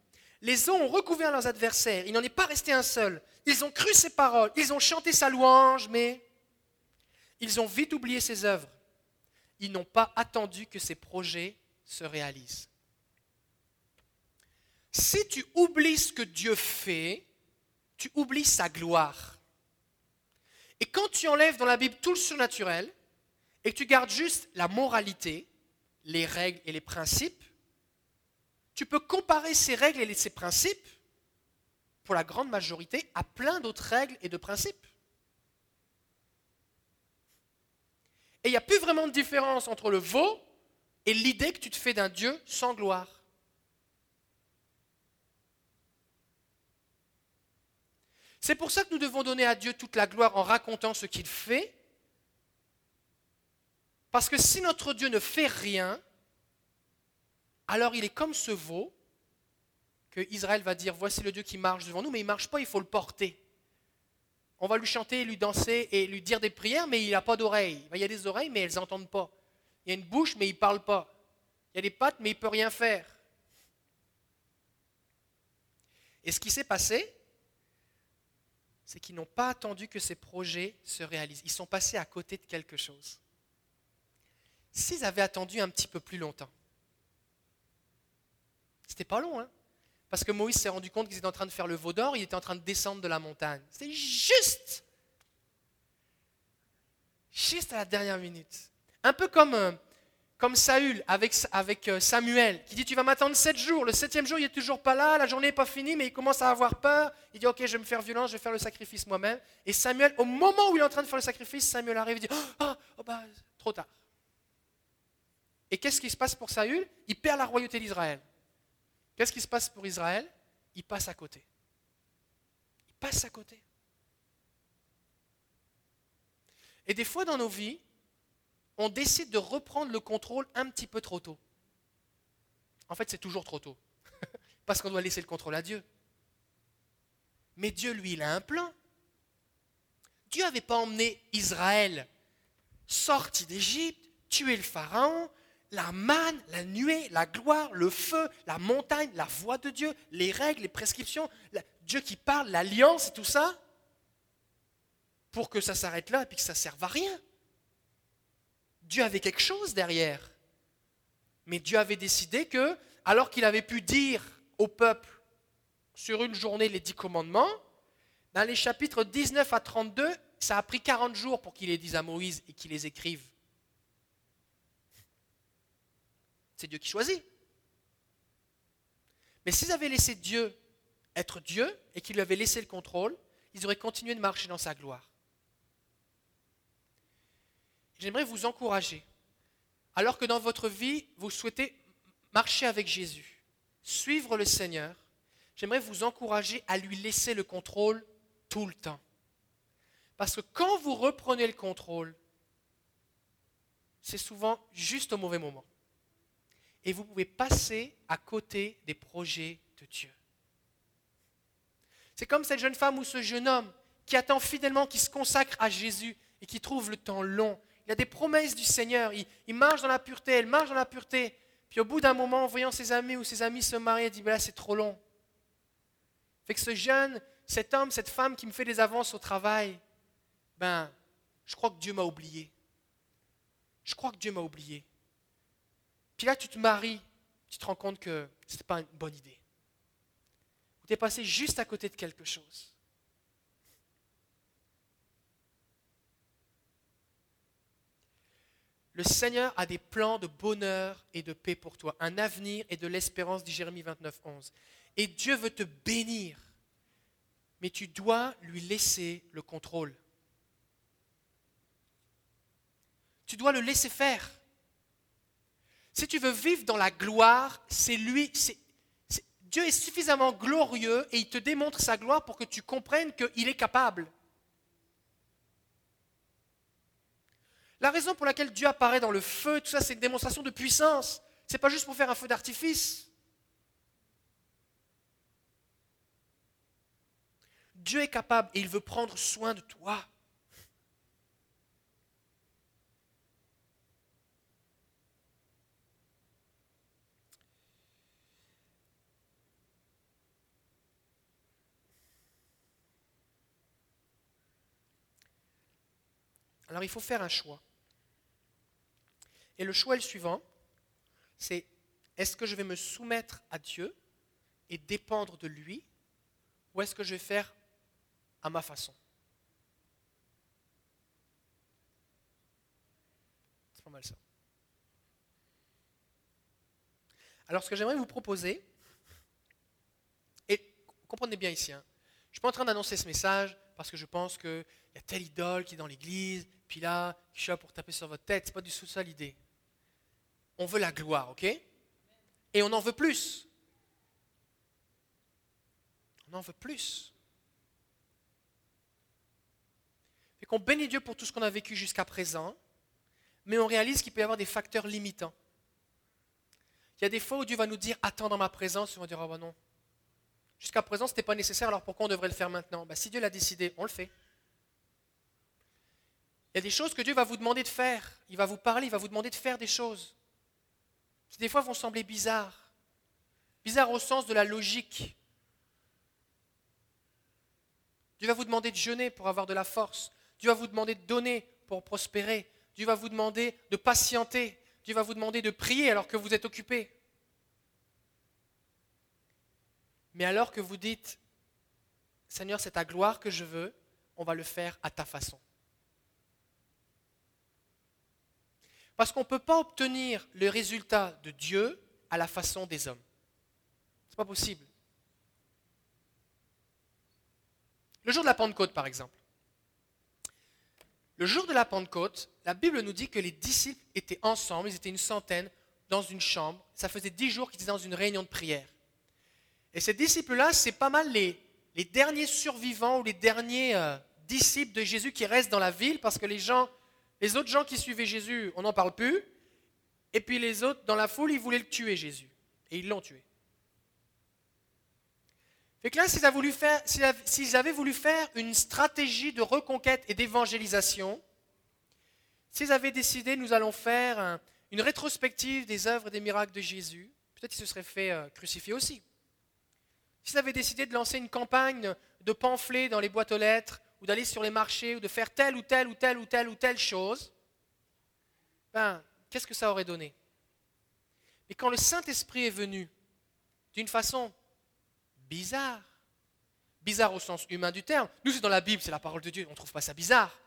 Les eaux ont recouvert leurs adversaires. Il n'en est pas resté un seul. Ils ont cru ses paroles. Ils ont chanté sa louange, mais ils ont vite oublié ses œuvres. Ils n'ont pas attendu que ses projets se réalisent. Si tu oublies ce que Dieu fait, tu oublies sa gloire. Et quand tu enlèves dans la Bible tout le surnaturel et que tu gardes juste la moralité, les règles et les principes, tu peux comparer ces règles et ces principes, pour la grande majorité, à plein d'autres règles et de principes. Et il n'y a plus vraiment de différence entre le veau et l'idée que tu te fais d'un Dieu sans gloire. C'est pour ça que nous devons donner à Dieu toute la gloire en racontant ce qu'il fait. Parce que si notre Dieu ne fait rien, alors il est comme ce veau que Israël va dire, voici le Dieu qui marche devant nous, mais il ne marche pas, il faut le porter. On va lui chanter, lui danser et lui dire des prières, mais il n'a pas d'oreilles. Il y a des oreilles, mais elles n'entendent pas. Il y a une bouche, mais il ne parle pas. Il y a des pattes, mais il ne peut rien faire. Et ce qui s'est passé, c'est qu'ils n'ont pas attendu que ces projets se réalisent. Ils sont passés à côté de quelque chose. S'ils avaient attendu un petit peu plus longtemps, c'était pas long, hein Parce que Moïse s'est rendu compte qu'ils étaient en train de faire le veau d'or, il était en train de descendre de la montagne. C'était juste Juste à la dernière minute. Un peu comme, euh, comme Saül avec, avec euh, Samuel, qui dit Tu vas m'attendre sept jours. Le septième jour, il n'est toujours pas là, la journée n'est pas finie, mais il commence à avoir peur. Il dit Ok, je vais me faire violence, je vais faire le sacrifice moi-même. Et Samuel, au moment où il est en train de faire le sacrifice, Samuel arrive et dit Oh, oh bah, trop tard. Et qu'est-ce qui se passe pour Saül? Il perd la royauté d'Israël. Qu'est-ce qui se passe pour Israël? Il passe à côté. Il passe à côté. Et des fois dans nos vies, on décide de reprendre le contrôle un petit peu trop tôt. En fait, c'est toujours trop tôt. Parce qu'on doit laisser le contrôle à Dieu. Mais Dieu, lui, il a un plan. Dieu n'avait pas emmené Israël sorti d'Égypte, tué le Pharaon, la manne, la nuée, la gloire, le feu, la montagne, la voix de Dieu, les règles, les prescriptions, Dieu qui parle, l'alliance et tout ça, pour que ça s'arrête là et puis que ça ne serve à rien. Dieu avait quelque chose derrière. Mais Dieu avait décidé que, alors qu'il avait pu dire au peuple sur une journée les dix commandements, dans les chapitres 19 à 32, ça a pris 40 jours pour qu'il les dise à Moïse et qu'il les écrive. C'est Dieu qui choisit. Mais s'ils avaient laissé Dieu être Dieu et qu'il lui avait laissé le contrôle, ils auraient continué de marcher dans sa gloire. J'aimerais vous encourager, alors que dans votre vie, vous souhaitez marcher avec Jésus, suivre le Seigneur, j'aimerais vous encourager à lui laisser le contrôle tout le temps. Parce que quand vous reprenez le contrôle, c'est souvent juste au mauvais moment. Et vous pouvez passer à côté des projets de Dieu. C'est comme cette jeune femme ou ce jeune homme qui attend fidèlement, qui se consacre à Jésus et qui trouve le temps long. Il a des promesses du Seigneur, il, marche dans la pureté, elle marche dans la pureté. Puis au bout d'un moment, en voyant ses amis ou ses amis se marier, elle dit, ben là c'est trop long. Fait que ce jeune, cet homme, cette femme qui me fait des avances au travail, ben, je crois que Dieu m'a oublié. Je crois que Dieu m'a oublié. Puis là, tu te maries, tu te rends compte que ce n'était pas une bonne idée. Tu es passé juste à côté de quelque chose. Le Seigneur a des plans de bonheur et de paix pour toi, un avenir et de l'espérance, dit Jérémie 29, 11. Et Dieu veut te bénir, mais tu dois lui laisser le contrôle. Tu dois le laisser faire. Si tu veux vivre dans la gloire, c'est lui, c'est, Dieu est suffisamment glorieux et il te démontre sa gloire pour que tu comprennes qu'il est capable. La raison pour laquelle Dieu apparaît dans le feu, tout ça, c'est une démonstration de puissance. Ce n'est pas juste pour faire un feu d'artifice. Dieu est capable et il veut prendre soin de toi. Alors il faut faire un choix. Et le choix est le suivant, c'est est-ce que je vais me soumettre à Dieu et dépendre de lui, ou est-ce que je vais faire à ma façon? C'est pas mal ça. Alors ce que j'aimerais vous proposer, et comprenez bien ici, hein, je ne suis pas en train d'annoncer ce message parce que je pense qu'il y a telle idole qui est dans l'église, puis là, suis pour taper sur votre tête. Ce n'est pas du tout ça l'idée. On veut la gloire, ok? Et on en veut plus. On en veut plus. Fait qu'on bénit Dieu pour tout ce qu'on a vécu jusqu'à présent, mais on réalise qu'il peut y avoir des facteurs limitants. Il y a des fois où Dieu va nous dire Attends dans ma présence, on va dire oh, bah non. Jusqu'à présent, ce n'était pas nécessaire, alors pourquoi on devrait le faire maintenant? Bah, Si Dieu l'a décidé, on le fait. Il y a des choses que Dieu va vous demander de faire. Il va vous parler, il va vous demander de faire des choses qui des fois vont sembler bizarres. Bizarres au sens de la logique. Dieu va vous demander de jeûner pour avoir de la force. Dieu va vous demander de donner pour prospérer. Dieu va vous demander de patienter. Dieu va vous demander de prier alors que vous êtes occupé. Mais alors que vous dites, Seigneur, c'est ta gloire que je veux, on va le faire à ta façon. Parce qu'on ne peut pas obtenir le résultat de Dieu à la façon des hommes. Ce n'est pas possible. Le jour de la Pentecôte, par exemple. Le jour de la Pentecôte, la Bible nous dit que les disciples étaient ensemble, ils étaient une centaine, dans une chambre. Ça faisait dix jours qu'ils étaient dans une réunion de prière. Et ces disciples-là, c'est pas mal les, derniers survivants ou les derniers euh, disciples de Jésus qui restent dans la ville parce que les gens les autres gens qui suivaient Jésus, on n'en parle plus. Et puis les autres, dans la foule, ils voulaient le tuer, Jésus. Et ils l'ont tué. Fait que là, s'ils avaient, voulu faire, une stratégie de reconquête et d'évangélisation, s'ils avaient décidé, nous allons faire une rétrospective des œuvres et des miracles de Jésus, peut-être qu'ils se seraient fait euh, crucifier aussi. S'ils avaient décidé de lancer une campagne de pamphlets dans les boîtes aux lettres ou d'aller sur les marchés, ou de faire telle ou telle ou telle ou telle ou telle chose, ben, qu'est-ce que ça aurait donné? Et quand le Saint-Esprit est venu, d'une façon bizarre, bizarre au sens humain du terme, nous c'est dans la Bible, c'est la parole de Dieu, on ne trouve pas ça bizarre,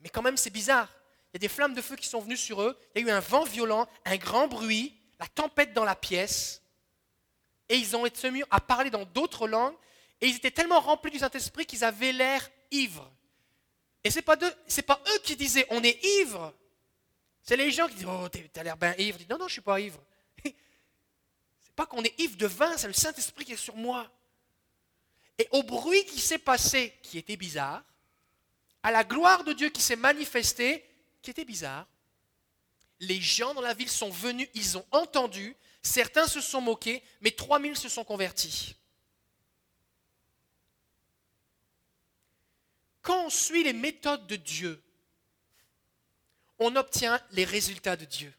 mais quand même c'est bizarre. Il y a des flammes de feu qui sont venues sur eux, il y a eu un vent violent, un grand bruit, la tempête dans la pièce, et ils ont été mis à parler dans d'autres langues, et ils étaient tellement remplis du Saint-Esprit qu'ils avaient l'air ivres. Et ce n'est pas, eux qui disaient on est ivre, c'est les gens qui disent oh t'as l'air bien ivre. non non je suis pas ivre. c'est pas qu'on est ivre de vin, c'est le Saint-Esprit qui est sur moi. Et au bruit qui s'est passé, qui était bizarre, à la gloire de Dieu qui s'est manifestée, qui était bizarre, les gens dans la ville sont venus, ils ont entendu, certains se sont moqués, mais 3000 se sont convertis. Quand on suit les méthodes de Dieu, on obtient les résultats de Dieu.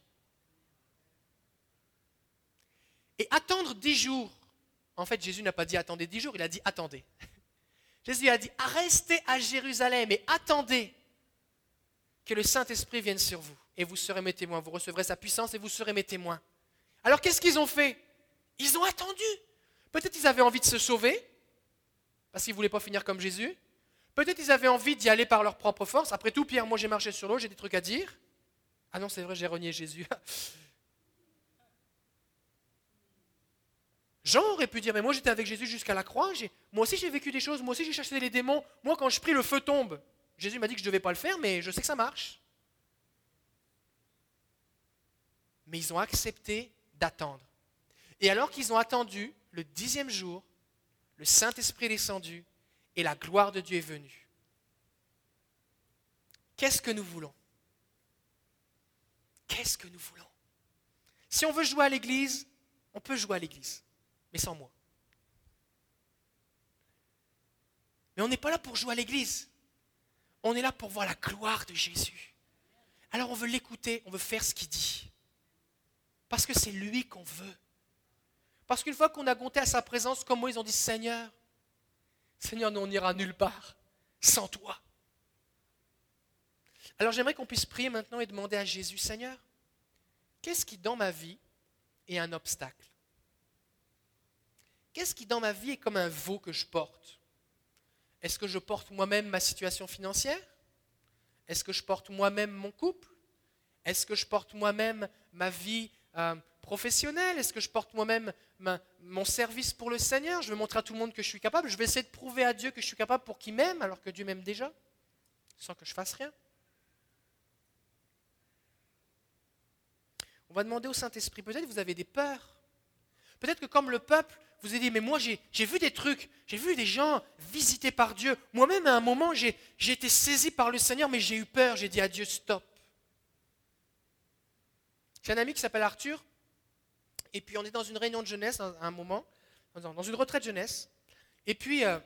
Et attendre dix jours, en fait Jésus n'a pas dit attendez dix jours, il a dit attendez. Jésus a dit restez à Jérusalem et attendez que le Saint-Esprit vienne sur vous et vous serez mes témoins, vous recevrez sa puissance et vous serez mes témoins. Alors qu'est-ce qu'ils ont fait? Ils ont attendu. Peut-être ils avaient envie de se sauver, parce qu'ils ne voulaient pas finir comme Jésus. Peut-être ils avaient envie d'y aller par leur propre force. Après tout, Pierre, moi j'ai marché sur l'eau, j'ai des trucs à dire. Ah non, c'est vrai, j'ai renié Jésus. Jean aurait pu dire, mais moi j'étais avec Jésus jusqu'à la croix, moi aussi j'ai vécu des choses, moi aussi j'ai chassé les démons, moi quand je prie le feu tombe. Jésus m'a dit que je ne devais pas le faire, mais je sais que ça marche. Mais ils ont accepté d'attendre. Et alors qu'ils ont attendu, le dixième jour, le Saint-Esprit est descendu et la gloire de Dieu est venue. Qu'est-ce que nous voulons? Qu'est-ce que nous voulons? Si on veut jouer à l'église, on peut jouer à l'église, mais sans moi. Mais on n'est pas là pour jouer à l'église. On est là pour voir la gloire de Jésus. Alors on veut l'écouter, on veut faire ce qu'il dit. Parce que c'est lui qu'on veut. Parce qu'une fois qu'on a goûté à sa présence, comme ils ont dit Seigneur, Seigneur, nous on n'ira nulle part sans toi. Alors j'aimerais qu'on puisse prier maintenant et demander à Jésus, Seigneur, qu'est-ce qui dans ma vie est un obstacle? Qu'est-ce qui dans ma vie est comme un veau que je porte? Est-ce que je porte moi-même ma situation financière? Est-ce que je porte moi-même mon couple? Est-ce que je porte moi-même ma vie euh, professionnel Est-ce que je porte moi-même mon service pour le Seigneur Je vais montrer à tout le monde que je suis capable. Je vais essayer de prouver à Dieu que je suis capable pour qu'il m'aime alors que Dieu m'aime déjà, sans que je fasse rien. On va demander au Saint-Esprit, peut-être vous avez des peurs. Peut-être que comme le peuple, vous avez dit, mais moi j'ai vu des trucs, j'ai vu des gens visités par Dieu. Moi-même à un moment, j'ai été saisi par le Seigneur, mais j'ai eu peur, j'ai dit à Dieu, stop. J'ai un ami qui s'appelle Arthur, et puis on est dans une réunion de jeunesse à un moment, dans une retraite jeunesse. Et puis euh,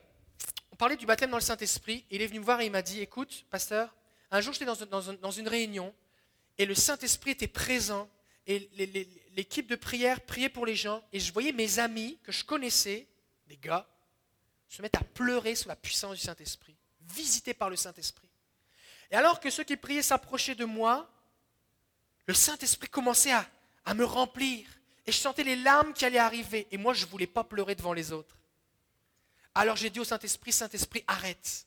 on parlait du baptême dans le Saint-Esprit. Il est venu me voir et il m'a dit Écoute, pasteur, un jour j'étais dans, une réunion et le Saint-Esprit était présent et l'équipe de prière priait pour les gens et je voyais mes amis que je connaissais, des gars, se mettre à pleurer sous la puissance du Saint-Esprit, visités par le Saint-Esprit. Et alors que ceux qui priaient s'approchaient de moi, le Saint-Esprit commençait à, à me remplir et je sentais les larmes qui allaient arriver. Et moi, je ne voulais pas pleurer devant les autres. Alors j'ai dit au Saint-Esprit, Saint-Esprit, arrête.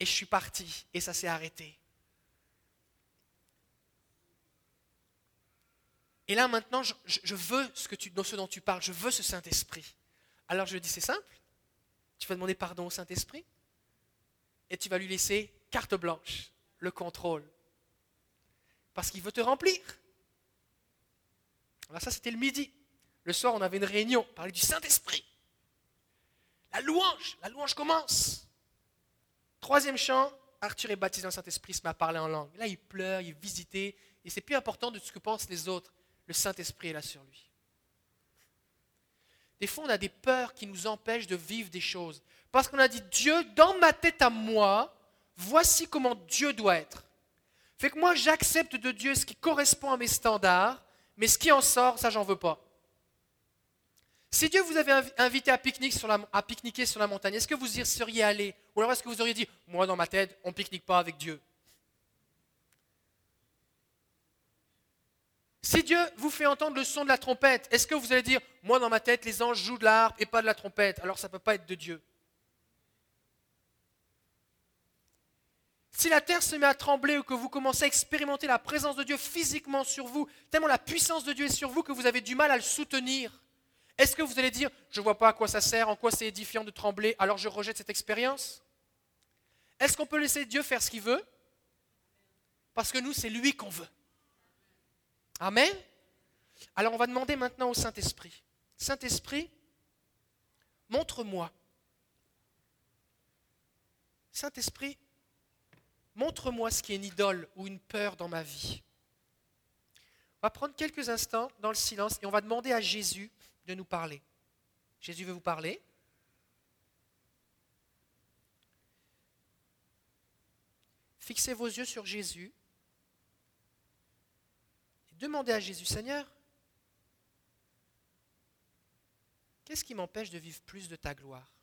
Et je suis parti. Et ça s'est arrêté. Et là, maintenant, je, veux ce, ce dont tu parles. Je veux ce Saint-Esprit. Alors je lui dis, c'est simple. Tu vas demander pardon au Saint-Esprit. Et tu vas lui laisser carte blanche, le contrôle. Parce qu'il veut te remplir. Alors ça, c'était le midi. Le soir, on avait une réunion, on parlait du Saint-Esprit. La louange, la louange commence. Troisième chant, Arthur est baptisé dans le Saint-Esprit, se met à parler en langue. Là, il pleure, il visité, et c'est plus important de ce que pensent les autres. Le Saint-Esprit est là sur lui. Des fois, on a des peurs qui nous empêchent de vivre des choses. Parce qu'on a dit, Dieu, dans ma tête à moi, voici comment Dieu doit être. Fait que moi, j'accepte de Dieu ce qui correspond à mes standards, mais ce qui en sort, ça, j'en veux pas. Si Dieu vous avait invité à, pique-niquer sur la montagne, est-ce que vous y seriez allé? Ou alors est-ce que vous auriez dit, moi dans ma tête, on ne pique-nique pas avec Dieu? Si Dieu vous fait entendre le son de la trompette, est-ce que vous allez dire, moi dans ma tête, les anges jouent de la harpe et pas de la trompette? Alors ça ne peut pas être de Dieu. Si la terre se met à trembler ou que vous commencez à expérimenter la présence de Dieu physiquement sur vous, tellement la puissance de Dieu est sur vous que vous avez du mal à le soutenir, est-ce que vous allez dire, je ne vois pas à quoi ça sert, en quoi c'est édifiant de trembler, alors je rejette cette expérience Est-ce qu'on peut laisser Dieu faire ce qu'il veut? Parce que nous, c'est lui qu'on veut. Amen? Alors on va demander maintenant au Saint-Esprit. Saint-Esprit, montre-moi. Saint-Esprit, montre-moi ce qui est une idole ou une peur dans ma vie. On va prendre quelques instants dans le silence et on va demander à Jésus de nous parler. Jésus veut vous parler. Fixez vos yeux sur Jésus. Et demandez à Jésus, Seigneur, qu'est-ce qui m'empêche de vivre plus de ta gloire?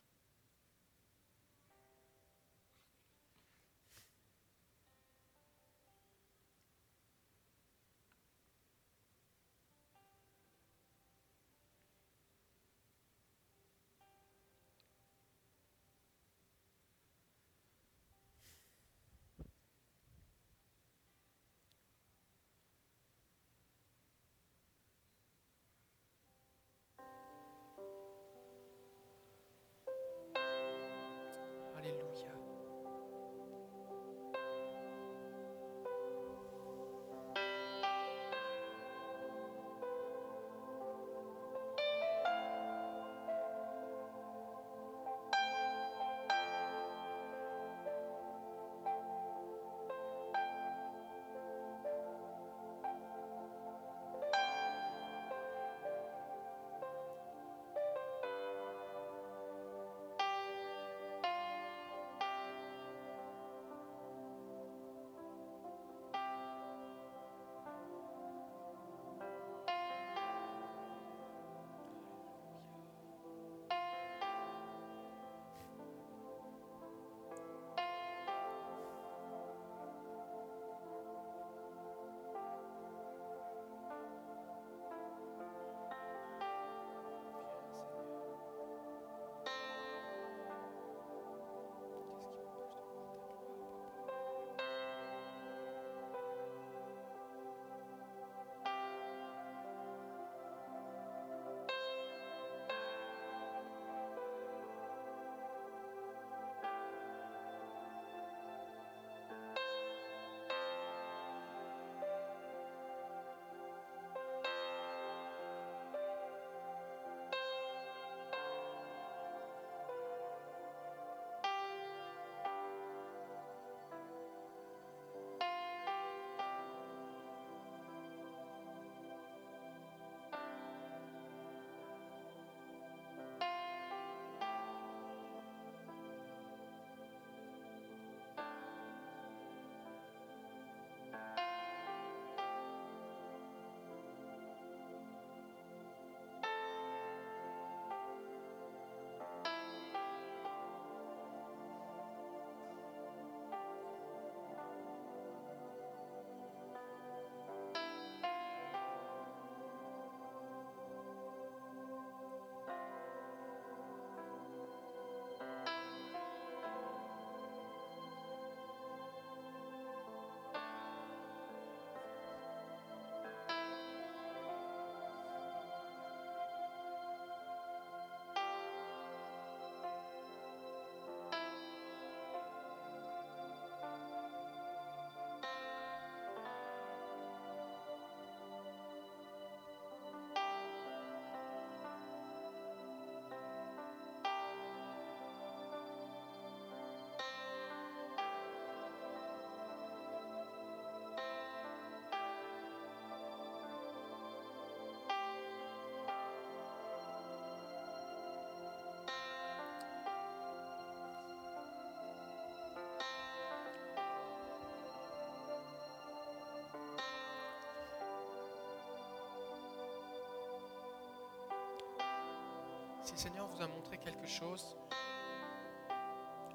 Si le Seigneur vous a montré quelque chose,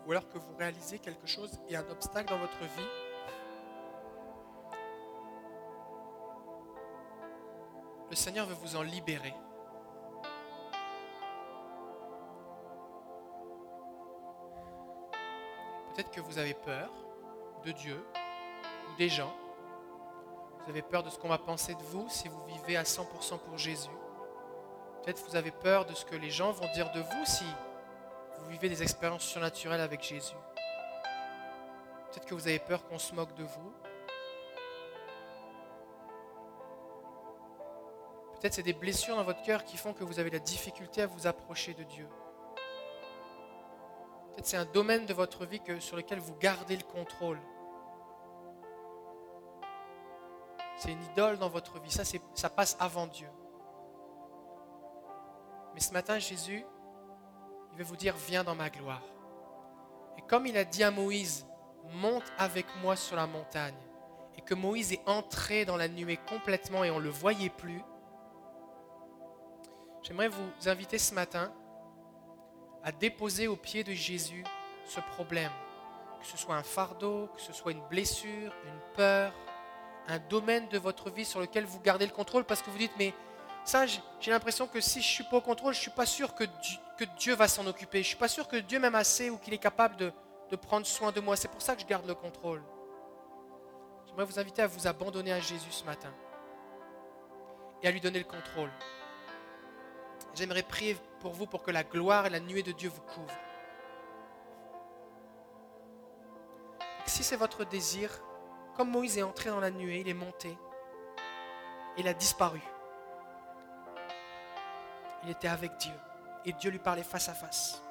ou alors que vous réalisez quelque chose et un obstacle dans votre vie, le Seigneur veut vous en libérer. Peut-être que vous avez peur de Dieu ou des gens. Vous avez peur de ce qu'on va penser de vous si vous vivez à 100% pour Jésus. Peut-être que vous avez peur de ce que les gens vont dire de vous si vous vivez des expériences surnaturelles avec Jésus. Peut-être que vous avez peur qu'on se moque de vous. Peut-être c'est des blessures dans votre cœur qui font que vous avez la difficulté à vous approcher de Dieu. Peut-être c'est un domaine de votre vie sur lequel vous gardez le contrôle. C'est une idole dans votre vie. Ça passe avant Dieu. Mais ce matin, Jésus, il veut vous dire, viens dans ma gloire. Et comme il a dit à Moïse, monte avec moi sur la montagne, et que Moïse est entré dans la nuée complètement et on ne le voyait plus, j'aimerais vous inviter ce matin à déposer au pied de Jésus ce problème. Que ce soit un fardeau, que ce soit une blessure, une peur, un domaine de votre vie sur lequel vous gardez le contrôle parce que vous dites, mais ça, j'ai l'impression que si je suis pas au contrôle, je suis pas sûr que Dieu, va s'en occuper. Je suis pas sûr que Dieu m'aime assez ou qu'il est capable de, de prendre soin de moi. C'est pour ça que je garde le contrôle. J'aimerais vous inviter à vous abandonner à Jésus ce matin et à lui donner le contrôle. J'aimerais prier pour vous pour que la gloire et la nuée de Dieu vous couvrent. si c'est votre désir, comme Moïse est entré dans la nuée, il est monté, il a disparu. Il était avec Dieu et Dieu lui parlait face à face.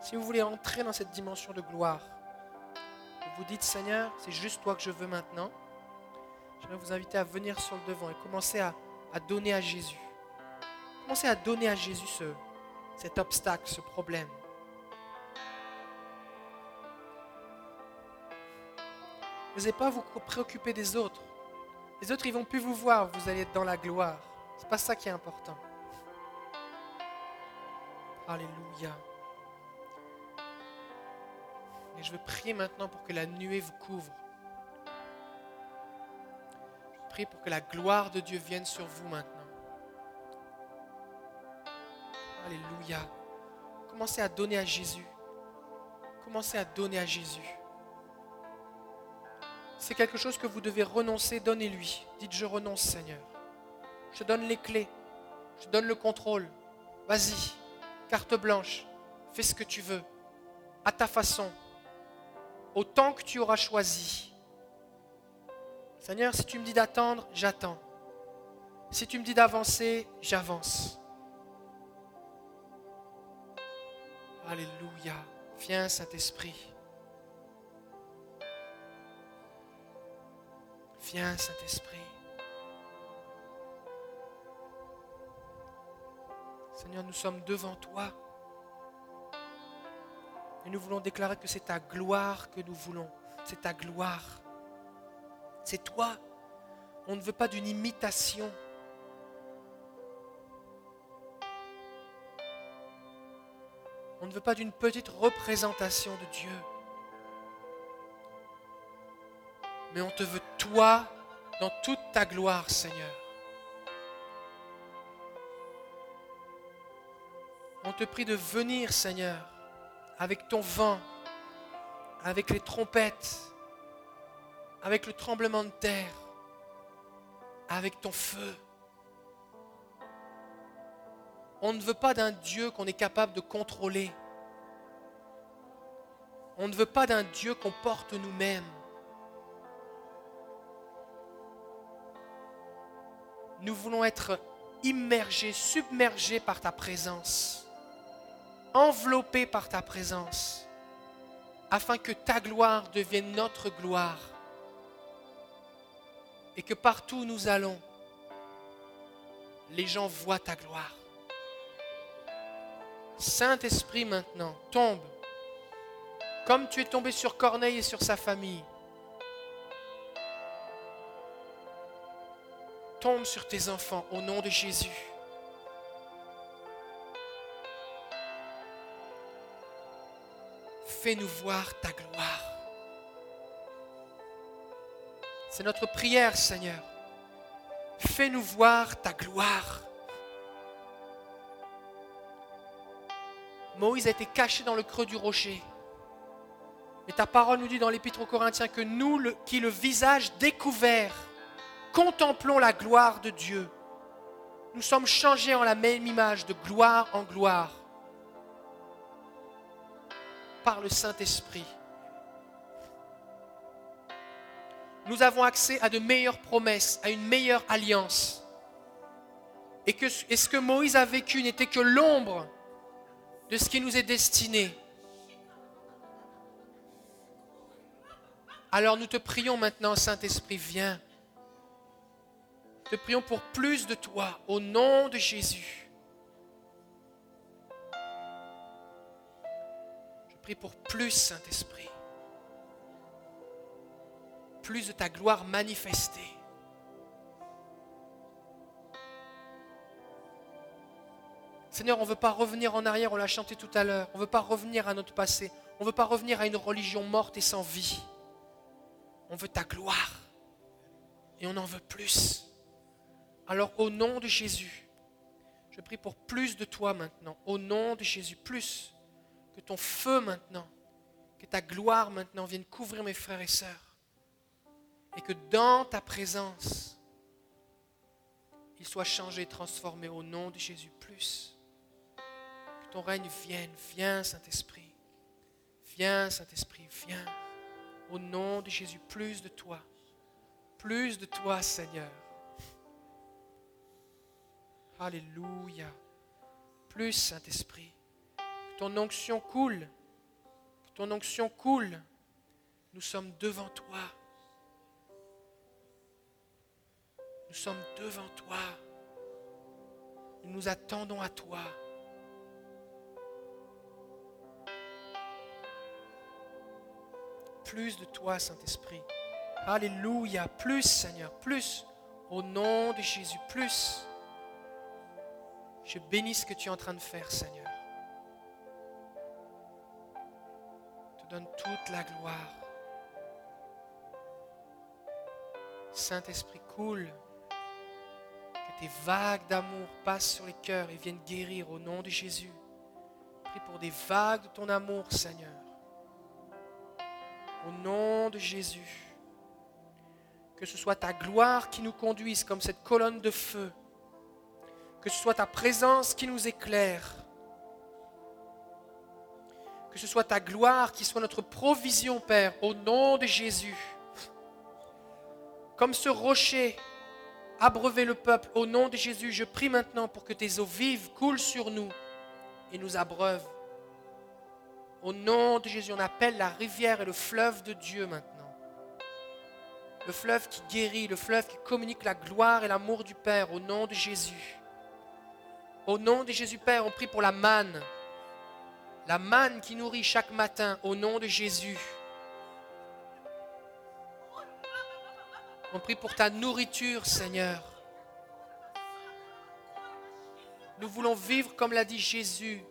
Si vous voulez entrer dans cette dimension de gloire, vous dites Seigneur, c'est juste toi que je veux maintenant, j'aimerais vous inviter à venir sur le devant et commencer à, donner à Jésus. Commencez à donner à Jésus ce, cet obstacle, ce problème. N'allez pas vous préoccuper des autres. Les autres, ils vont plus vous voir, vous allez être dans la gloire. C'est pas ça qui est important. Alléluia. Et je veux prier maintenant pour que la nuée vous couvre. Je prie pour que la gloire de Dieu vienne sur vous maintenant. Alléluia. Commencez à donner à Jésus. Commencez à donner à Jésus. C'est quelque chose que vous devez renoncer, donnez-lui. Dites, je renonce Seigneur. Je donne les clés. Je donne le contrôle. Vas-y, carte blanche. Fais ce que tu veux. À ta façon. Au temps que tu auras choisi. Seigneur, si tu me dis d'attendre, j'attends. Si tu me dis d'avancer, j'avance. Alléluia. Viens, Saint-Esprit. Viens, Saint-Esprit. Seigneur, nous sommes devant toi. Et nous voulons déclarer que c'est ta gloire que nous voulons. C'est ta gloire. C'est toi. On ne veut pas d'une imitation. On ne veut pas d'une petite représentation de Dieu. Mais on te veut toi dans toute ta gloire, Seigneur. On te prie de venir, Seigneur, avec ton vent, avec les trompettes, avec le tremblement de terre, avec ton feu. On ne veut pas d'un Dieu qu'on est capable de contrôler. On ne veut pas d'un Dieu qu'on porte nous-mêmes. Nous voulons être immergés, submergés par ta présence, enveloppés par ta présence, afin que ta gloire devienne notre gloire et que partout où nous allons, les gens voient ta gloire. Saint-Esprit maintenant, tombe, comme tu es tombé sur Corneille et sur sa famille. Tombe sur tes enfants au nom de Jésus. Fais-nous voir ta gloire. C'est notre prière, Seigneur. Fais-nous voir ta gloire. Moïse a été caché dans le creux du rocher. Et ta parole nous dit dans l'Épître aux Corinthiens que nous, qui le visage découvert, contemplons la gloire de Dieu. Nous sommes changés en la même image, de gloire en gloire, par le Saint-Esprit. Nous avons accès à de meilleures promesses, à une meilleure alliance. Et, ce que Moïse a vécu n'était que l'ombre de ce qui nous est destiné. Alors nous te prions maintenant, Saint-Esprit, viens. Te prions pour plus de toi, au nom de Jésus. Prie pour plus, Saint-Esprit. Plus de ta gloire manifestée. Seigneur, on ne veut pas revenir en arrière, on l'a chanté tout à l'heure. On ne veut pas revenir à notre passé. On ne veut pas revenir à une religion morte et sans vie. On veut ta gloire. Et on en veut plus. Alors au nom de Jésus, je prie pour plus de toi maintenant. Au nom de Jésus, plus. Que ton feu maintenant, que ta gloire maintenant vienne couvrir mes frères et sœurs. Et que dans ta présence, ils soient changés, transformés au nom de Jésus. Plus. Que ton règne vienne. Viens, Saint-Esprit. Viens, Saint-Esprit. Viens. Au nom de Jésus, plus de toi. Plus de toi, Seigneur. Alléluia. Plus, Saint-Esprit. Ton onction coule. Ton onction coule. Nous sommes devant toi. Nous sommes devant toi. Nous nous attendons à toi. plus de toi, Saint-Esprit. Alléluia, plus Seigneur, plus au nom de Jésus, plus. Je bénis ce que tu es en train de faire, Seigneur. Donne toute la gloire. Saint-Esprit, coule. Que tes vagues d'amour passent sur les cœurs et viennent guérir au nom de Jésus. Prie pour des vagues de ton amour, Seigneur. Au nom de Jésus. Que ce soit ta gloire qui nous conduise comme cette colonne de feu. Que ce soit ta présence qui nous éclaire. Que ce soit ta gloire qui soit notre provision, Père, au nom de Jésus. Comme ce rocher abreuvé le peuple, au nom de Jésus, je prie maintenant pour que tes eaux vives coulent sur nous et nous abreuvent. Au nom de Jésus, on appelle la rivière et le fleuve de Dieu maintenant. Le fleuve qui guérit, le fleuve qui communique la gloire et l'amour du Père, au nom de Jésus. Au nom de Jésus Père, on prie pour la manne. La manne qui nourrit chaque matin, au nom de Jésus. On prie pour ta nourriture, Seigneur. Nous voulons vivre comme l'a dit Jésus,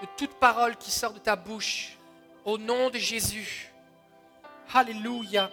de toute parole qui sort de ta bouche. Au nom de Jésus. Alléluia.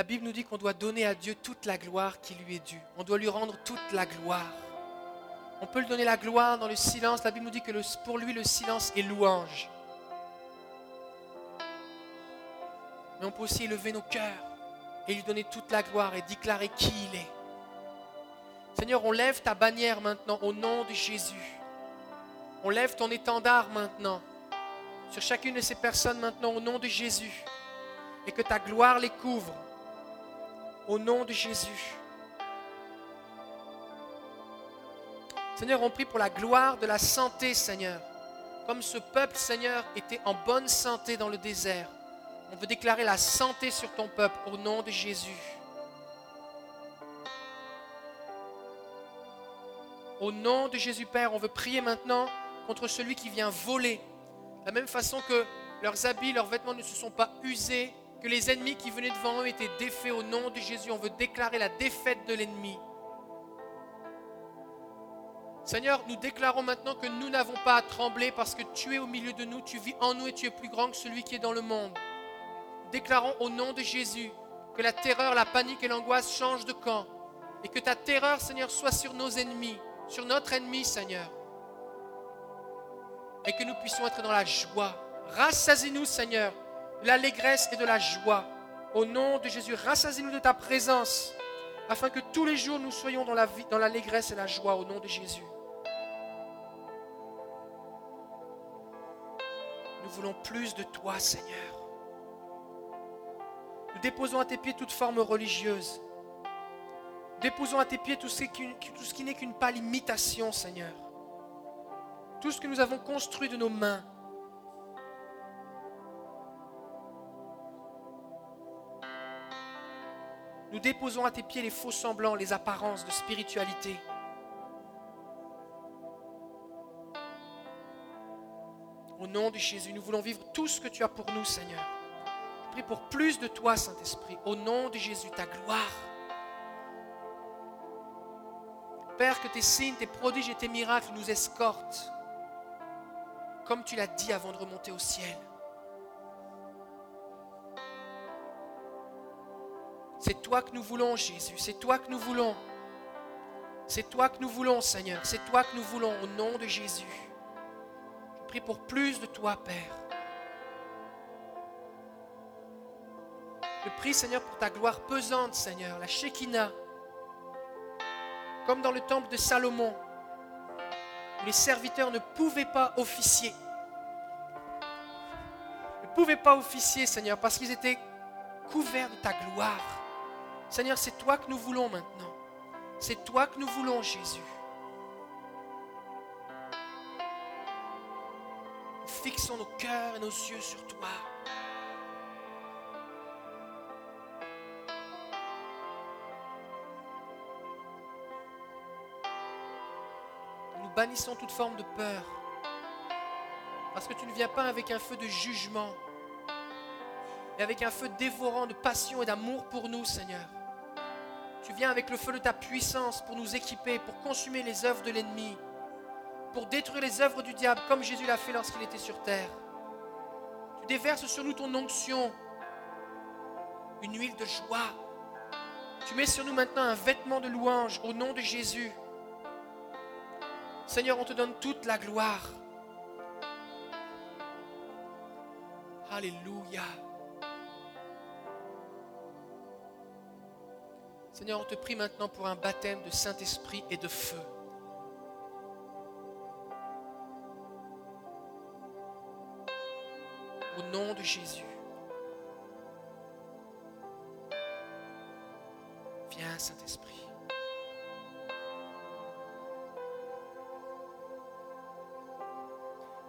La Bible nous dit qu'on doit donner à Dieu toute la gloire qui lui est due. On doit lui rendre toute la gloire. On peut lui donner la gloire dans le silence. La Bible nous dit que pour lui, le silence est louange. Mais on peut aussi élever nos cœurs et lui donner toute la gloire et déclarer qui il est. Seigneur, on lève ta bannière maintenant au nom de Jésus. On lève ton étendard maintenant sur chacune de ces personnes maintenant au nom de Jésus. Et que ta gloire les couvre au nom de Jésus. Seigneur, on prie pour la gloire de la santé, Seigneur. comme ce peuple, Seigneur, était en bonne santé dans le désert. On veut déclarer la santé sur ton peuple au nom de Jésus. Au nom de Jésus Père, on veut prier maintenant contre celui qui vient voler. De la même façon que leurs habits, leurs vêtements ne se sont pas usés, que les ennemis qui venaient devant eux étaient défaits au nom de Jésus. On veut déclarer la défaite de l'ennemi. Seigneur, nous déclarons maintenant que nous n'avons pas à trembler parce que tu es au milieu de nous, tu vis en nous et tu es plus grand que celui qui est dans le monde. Déclarons au nom de Jésus que la terreur, la panique et l'angoisse changent de camp et que ta terreur, Seigneur, soit sur nos ennemis, sur notre ennemi, Seigneur. Et que nous puissions être dans la joie. Rassasie-nous, Seigneur, l'allégresse et de la joie. Au nom de Jésus, rassasie-nous de ta présence afin que tous les jours nous soyons dans, l'allégresse et la joie au nom de Jésus. Nous voulons plus de toi, Seigneur. Nous déposons à tes pieds toute forme religieuse. Déposons à tes pieds tout ce qui, tout ce qui n'est qu'une pâle imitation, Seigneur. Tout ce que nous avons construit de nos mains. Nous déposons à tes pieds les faux semblants, les apparences de spiritualité. Au nom de Jésus, nous voulons vivre tout ce que tu as pour nous, Seigneur. Prie pour plus de toi, Saint-Esprit. Au nom de Jésus, ta gloire. Père, que tes signes, tes prodiges et tes miracles nous escortent, comme tu l'as dit avant de remonter au ciel. C'est toi que nous voulons, Jésus. C'est toi que nous voulons. C'est toi que nous voulons, Seigneur. C'est toi que nous voulons, au nom de Jésus. Je prie pour plus de toi, Père. Je prie, Seigneur, pour ta gloire pesante, Seigneur, la Shekinah. Comme dans le temple de Salomon, où les serviteurs ne pouvaient pas officier. Ne pouvaient pas officier, Seigneur, parce qu'ils étaient couverts de ta gloire. Seigneur, c'est toi que nous voulons maintenant. C'est toi que nous voulons, Jésus. Fixons nos cœurs et nos yeux sur toi. Nous bannissons toute forme de peur. Parce que tu ne viens pas avec un feu de jugement, mais avec un feu dévorant de passion et d'amour pour nous, Seigneur. Tu viens avec le feu de ta puissance pour nous équiper, pour consumer les œuvres de l'ennemi, pour détruire les œuvres du diable comme Jésus l'a fait lorsqu'il était sur terre. Tu déverses sur nous ton onction, une huile de joie. Tu mets sur nous maintenant un vêtement de louange au nom de Jésus. Seigneur, on te donne toute la gloire. Alléluia. Seigneur, on te prie maintenant pour un baptême de Saint-Esprit et de feu. Au nom de Jésus. Viens, Saint-Esprit.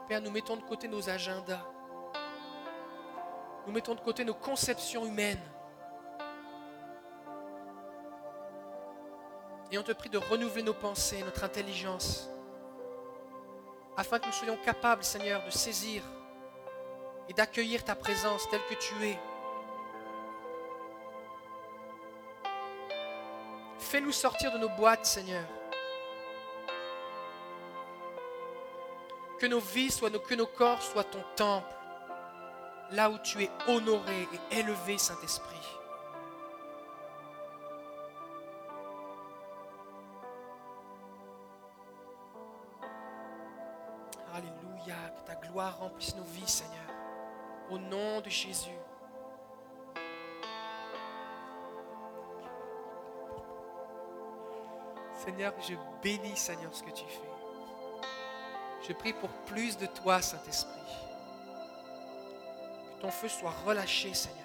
Père, nous mettons de côté nos agendas. Nous mettons de côté nos conceptions humaines. Et on te prie de renouveler nos pensées, notre intelligence, afin que nous soyons capables, Seigneur, de saisir et d'accueillir ta présence telle que tu es. Fais-nous sortir de nos boîtes, Seigneur. Que nos vies soient, que nos corps soient ton temple, là où tu es honoré et élevé, Saint-Esprit. Gloire remplisse nos vies, Seigneur. Au nom de Jésus. Seigneur, je bénis, Seigneur, ce que tu fais. Je prie pour plus de toi, Saint-Esprit. Que ton feu soit relâché, Seigneur.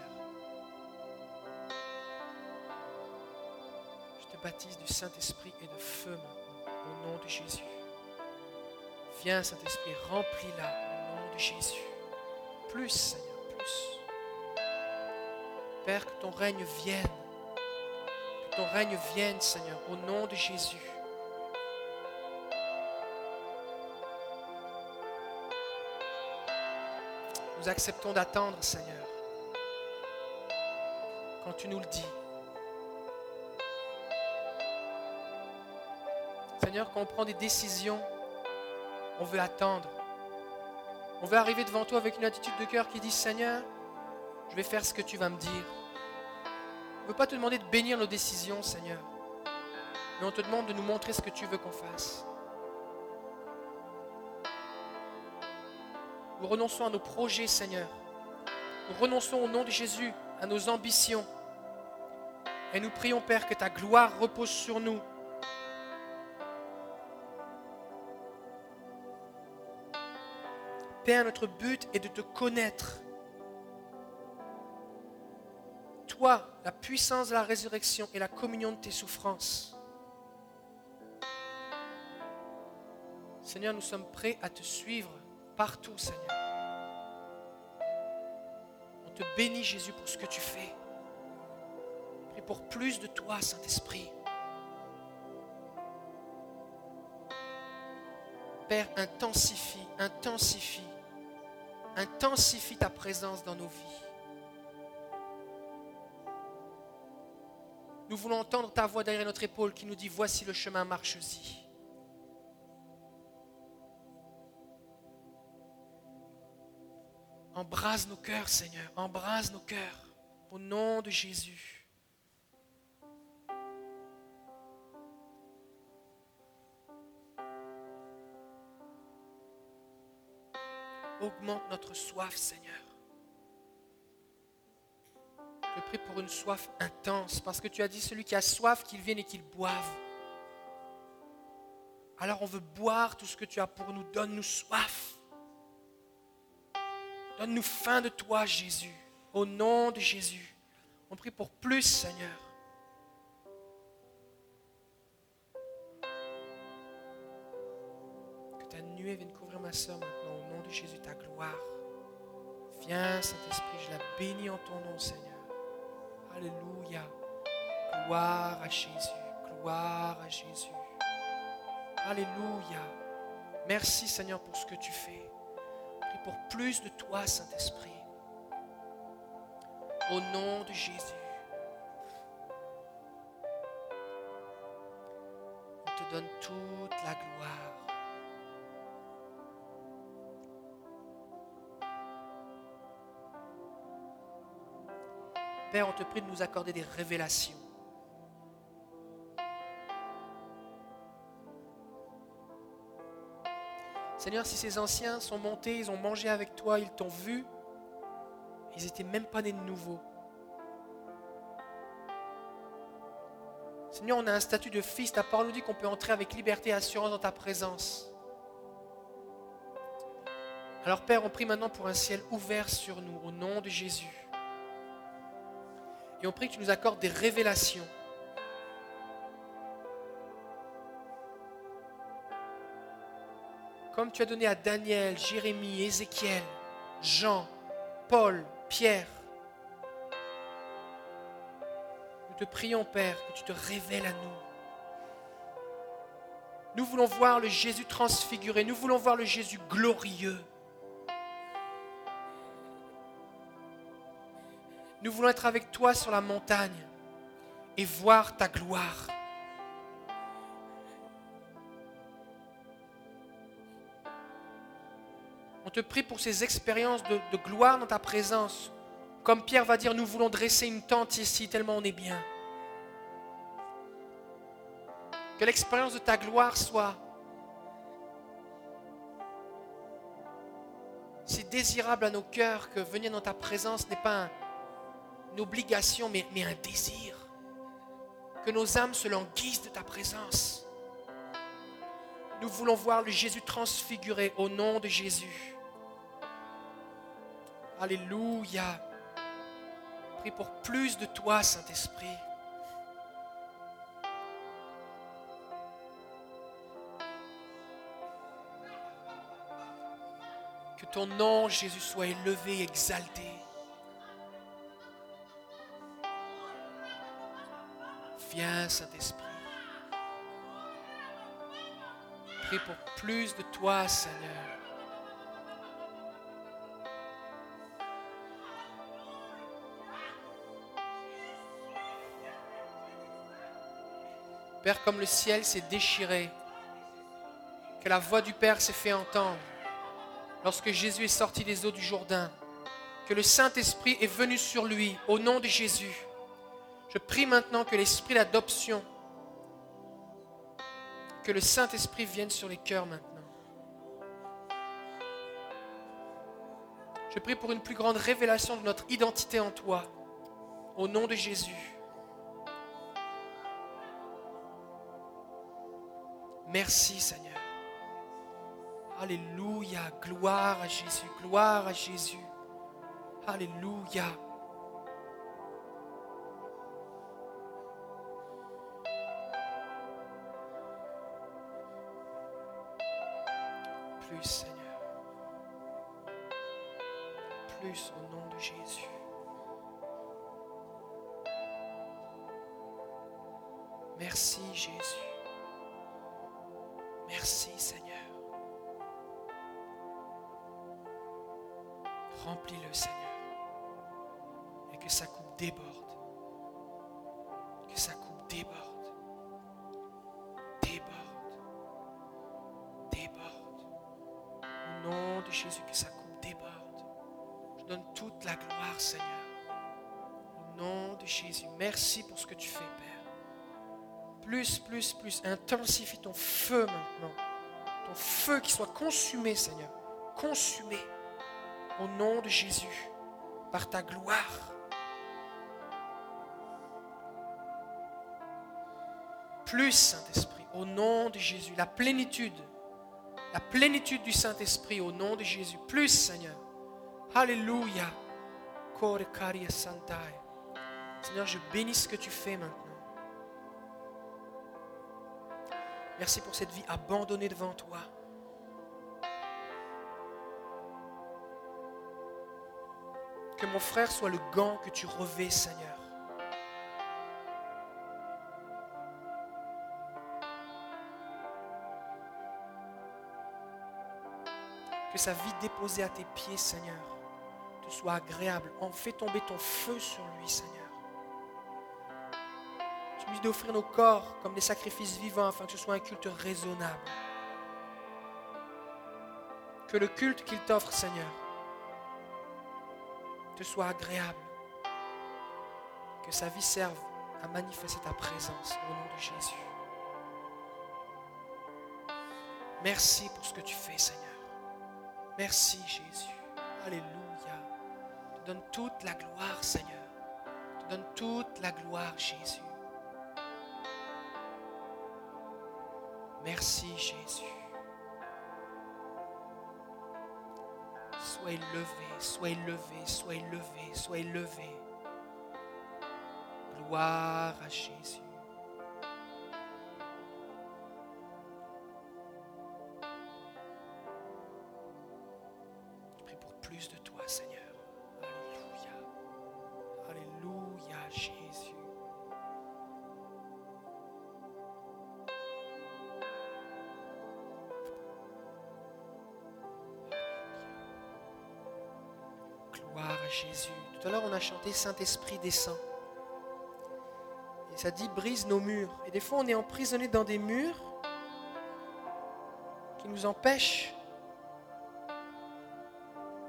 Je te baptise du Saint-Esprit et de feu maintenant, au nom de Jésus. Viens, Saint-Esprit, remplis-la Jésus. Plus, Seigneur, plus. Père, que ton règne vienne. Que ton règne vienne, Seigneur, au nom de Jésus. Nous acceptons d'attendre, Seigneur, quand tu nous le dis. Seigneur, quand on prend des décisions, on veut attendre. On veut arriver devant toi avec une attitude de cœur qui dit, Seigneur, je vais faire ce que tu vas me dire. On ne veut pas te demander de bénir nos décisions, Seigneur, mais on te demande de nous montrer ce que tu veux qu'on fasse. Nous renonçons à nos projets, Seigneur. Nous renonçons au nom de Jésus à nos ambitions. Et nous prions, Père, que ta gloire repose sur nous. Père, notre but est de te connaître. Toi, la puissance de la résurrection et la communion de tes souffrances. Seigneur, nous sommes prêts à te suivre partout, Seigneur. On te bénit, Jésus, pour ce que tu fais. Prie pour plus de toi, Saint-Esprit. Père, intensifie, intensifie, intensifie ta présence dans nos vies. Nous voulons entendre ta voix derrière notre épaule qui nous dit, voici le chemin, marche-y. Embrase nos cœurs, Seigneur. Embrase nos cœurs. Au nom de Jésus. Augmente notre soif, Seigneur. Je prie pour une soif intense, parce que tu as dit celui qui a soif, qu'il vienne et qu'il boive. Alors on veut boire tout ce que tu as pour nous. Donne-nous soif. Donne-nous faim de toi, Jésus. Au nom de Jésus. On prie pour plus, Seigneur. Que ta nuée vienne couvrir ma nom Jésus, ta gloire. Viens, Saint-Esprit, je la bénis en ton nom, Seigneur. Alléluia. Gloire à Jésus. Gloire à Jésus. Alléluia. Merci, Seigneur, pour ce que tu fais pour plus de toi, Saint-Esprit. Au nom de Jésus. On te donne toute la gloire. Père, on te prie de nous accorder des révélations. Seigneur, si ces anciens sont montés, ils ont mangé avec toi, ils t'ont vu, ils n'étaient même pas nés de nouveau. Seigneur, on a un statut de fils. Ta parole nous dit qu'on peut entrer avec liberté et assurance dans ta présence. Alors Père, on prie maintenant pour un ciel ouvert sur nous, au nom de Jésus. Et on prie que tu nous accordes des révélations. comme tu as donné à Daniel, Jérémie, Ézéchiel, Jean, Paul, Pierre. Nous te prions, Père, que tu te révèles à nous. Nous voulons voir le Jésus transfiguré, nous voulons voir le Jésus glorieux. Nous voulons être avec toi sur la montagne et voir ta gloire. On te prie pour ces expériences de, gloire dans ta présence. Comme Pierre va dire, nous voulons dresser une tente ici tellement on est bien. Que l'expérience de ta gloire soit si désirable à nos cœurs que venir dans ta présence n'est pas une obligation, mais, mais un désir. Que nos âmes se languissent de ta présence. Nous voulons voir le Jésus transfiguré au nom de Jésus. Alléluia. Prie pour plus de toi, Saint-Esprit. ton nom, Jésus, soit élevé, exalté. Viens, Saint-Esprit. Prie pour plus de toi, Seigneur. Père, comme le ciel s'est déchiré, que la voix du Père s'est fait entendre lorsque Jésus est sorti des eaux du Jourdain, que le Saint-Esprit est venu sur lui au nom de Jésus. Je prie maintenant que l'esprit d'adoption, que le Saint-Esprit vienne sur les cœurs maintenant. Je prie pour une plus grande révélation de notre identité en toi, au nom de Jésus. Merci Seigneur. Alléluia. Gloire à Jésus. Gloire à Jésus. Alléluia. Plus Seigneur. Plus au nom de Jésus. Merci Jésus. Merci Seigneur. Remplis-le Seigneur. Et que sa coupe déborde. Que sa coupe déborde. Déborde. Jésus, que sa coupe déborde. Je donne toute la gloire Seigneur. Au nom de Jésus. Merci pour ce que tu fais Père plus, plus, plus. Intensifie ton feu maintenant. Ton feu qui soit consumé, Seigneur. Consumé. Au nom de Jésus. Par ta gloire. Plus, Saint-Esprit. Au nom de Jésus. La plénitude. La plénitude du Saint-Esprit. Au nom de Jésus. Plus, Seigneur. Alléluia. Seigneur, je bénis ce que tu fais maintenant. Merci pour cette vie abandonnée devant toi. Que mon frère soit le gant que tu revais, Seigneur. Que sa vie déposée à tes pieds, Seigneur, te soit agréable. En fais tomber ton feu sur lui, Seigneur d'offrir nos corps comme des sacrifices vivants afin que ce soit un culte raisonnable. Que le culte qu'il t'offre, Seigneur, te soit agréable. Que sa vie serve à manifester ta présence au nom de Jésus. Merci pour ce que tu fais, Seigneur. Merci, Jésus. Alléluia. Je te donne toute la gloire, Seigneur. Je te donne toute la gloire, Jésus. Merci Jésus. Sois élevé, sois élevé, sois élevé, sois élevé. Gloire à Jésus. Jésus. Saint-Esprit descend. Et ça dit brise nos murs. Et des fois, on est emprisonné dans des murs qui nous empêchent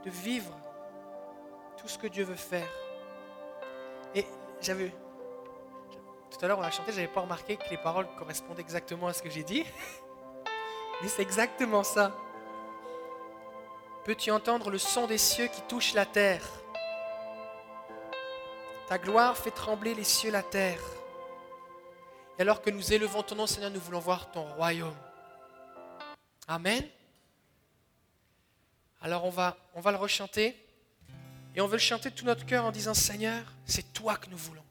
de vivre tout ce que Dieu veut faire. Et j'avais. Tout à l'heure, on a chanté, je n'avais pas remarqué que les paroles correspondent exactement à ce que j'ai dit. Mais c'est exactement ça. Peux-tu entendre le son des cieux qui touchent la terre? Ta gloire fait trembler les cieux, la terre. Et alors que nous élevons ton nom, Seigneur, nous voulons voir ton royaume. Amen. Alors on va, on va le rechanter. Et on veut le chanter tout notre cœur en disant, Seigneur, c'est toi que nous voulons.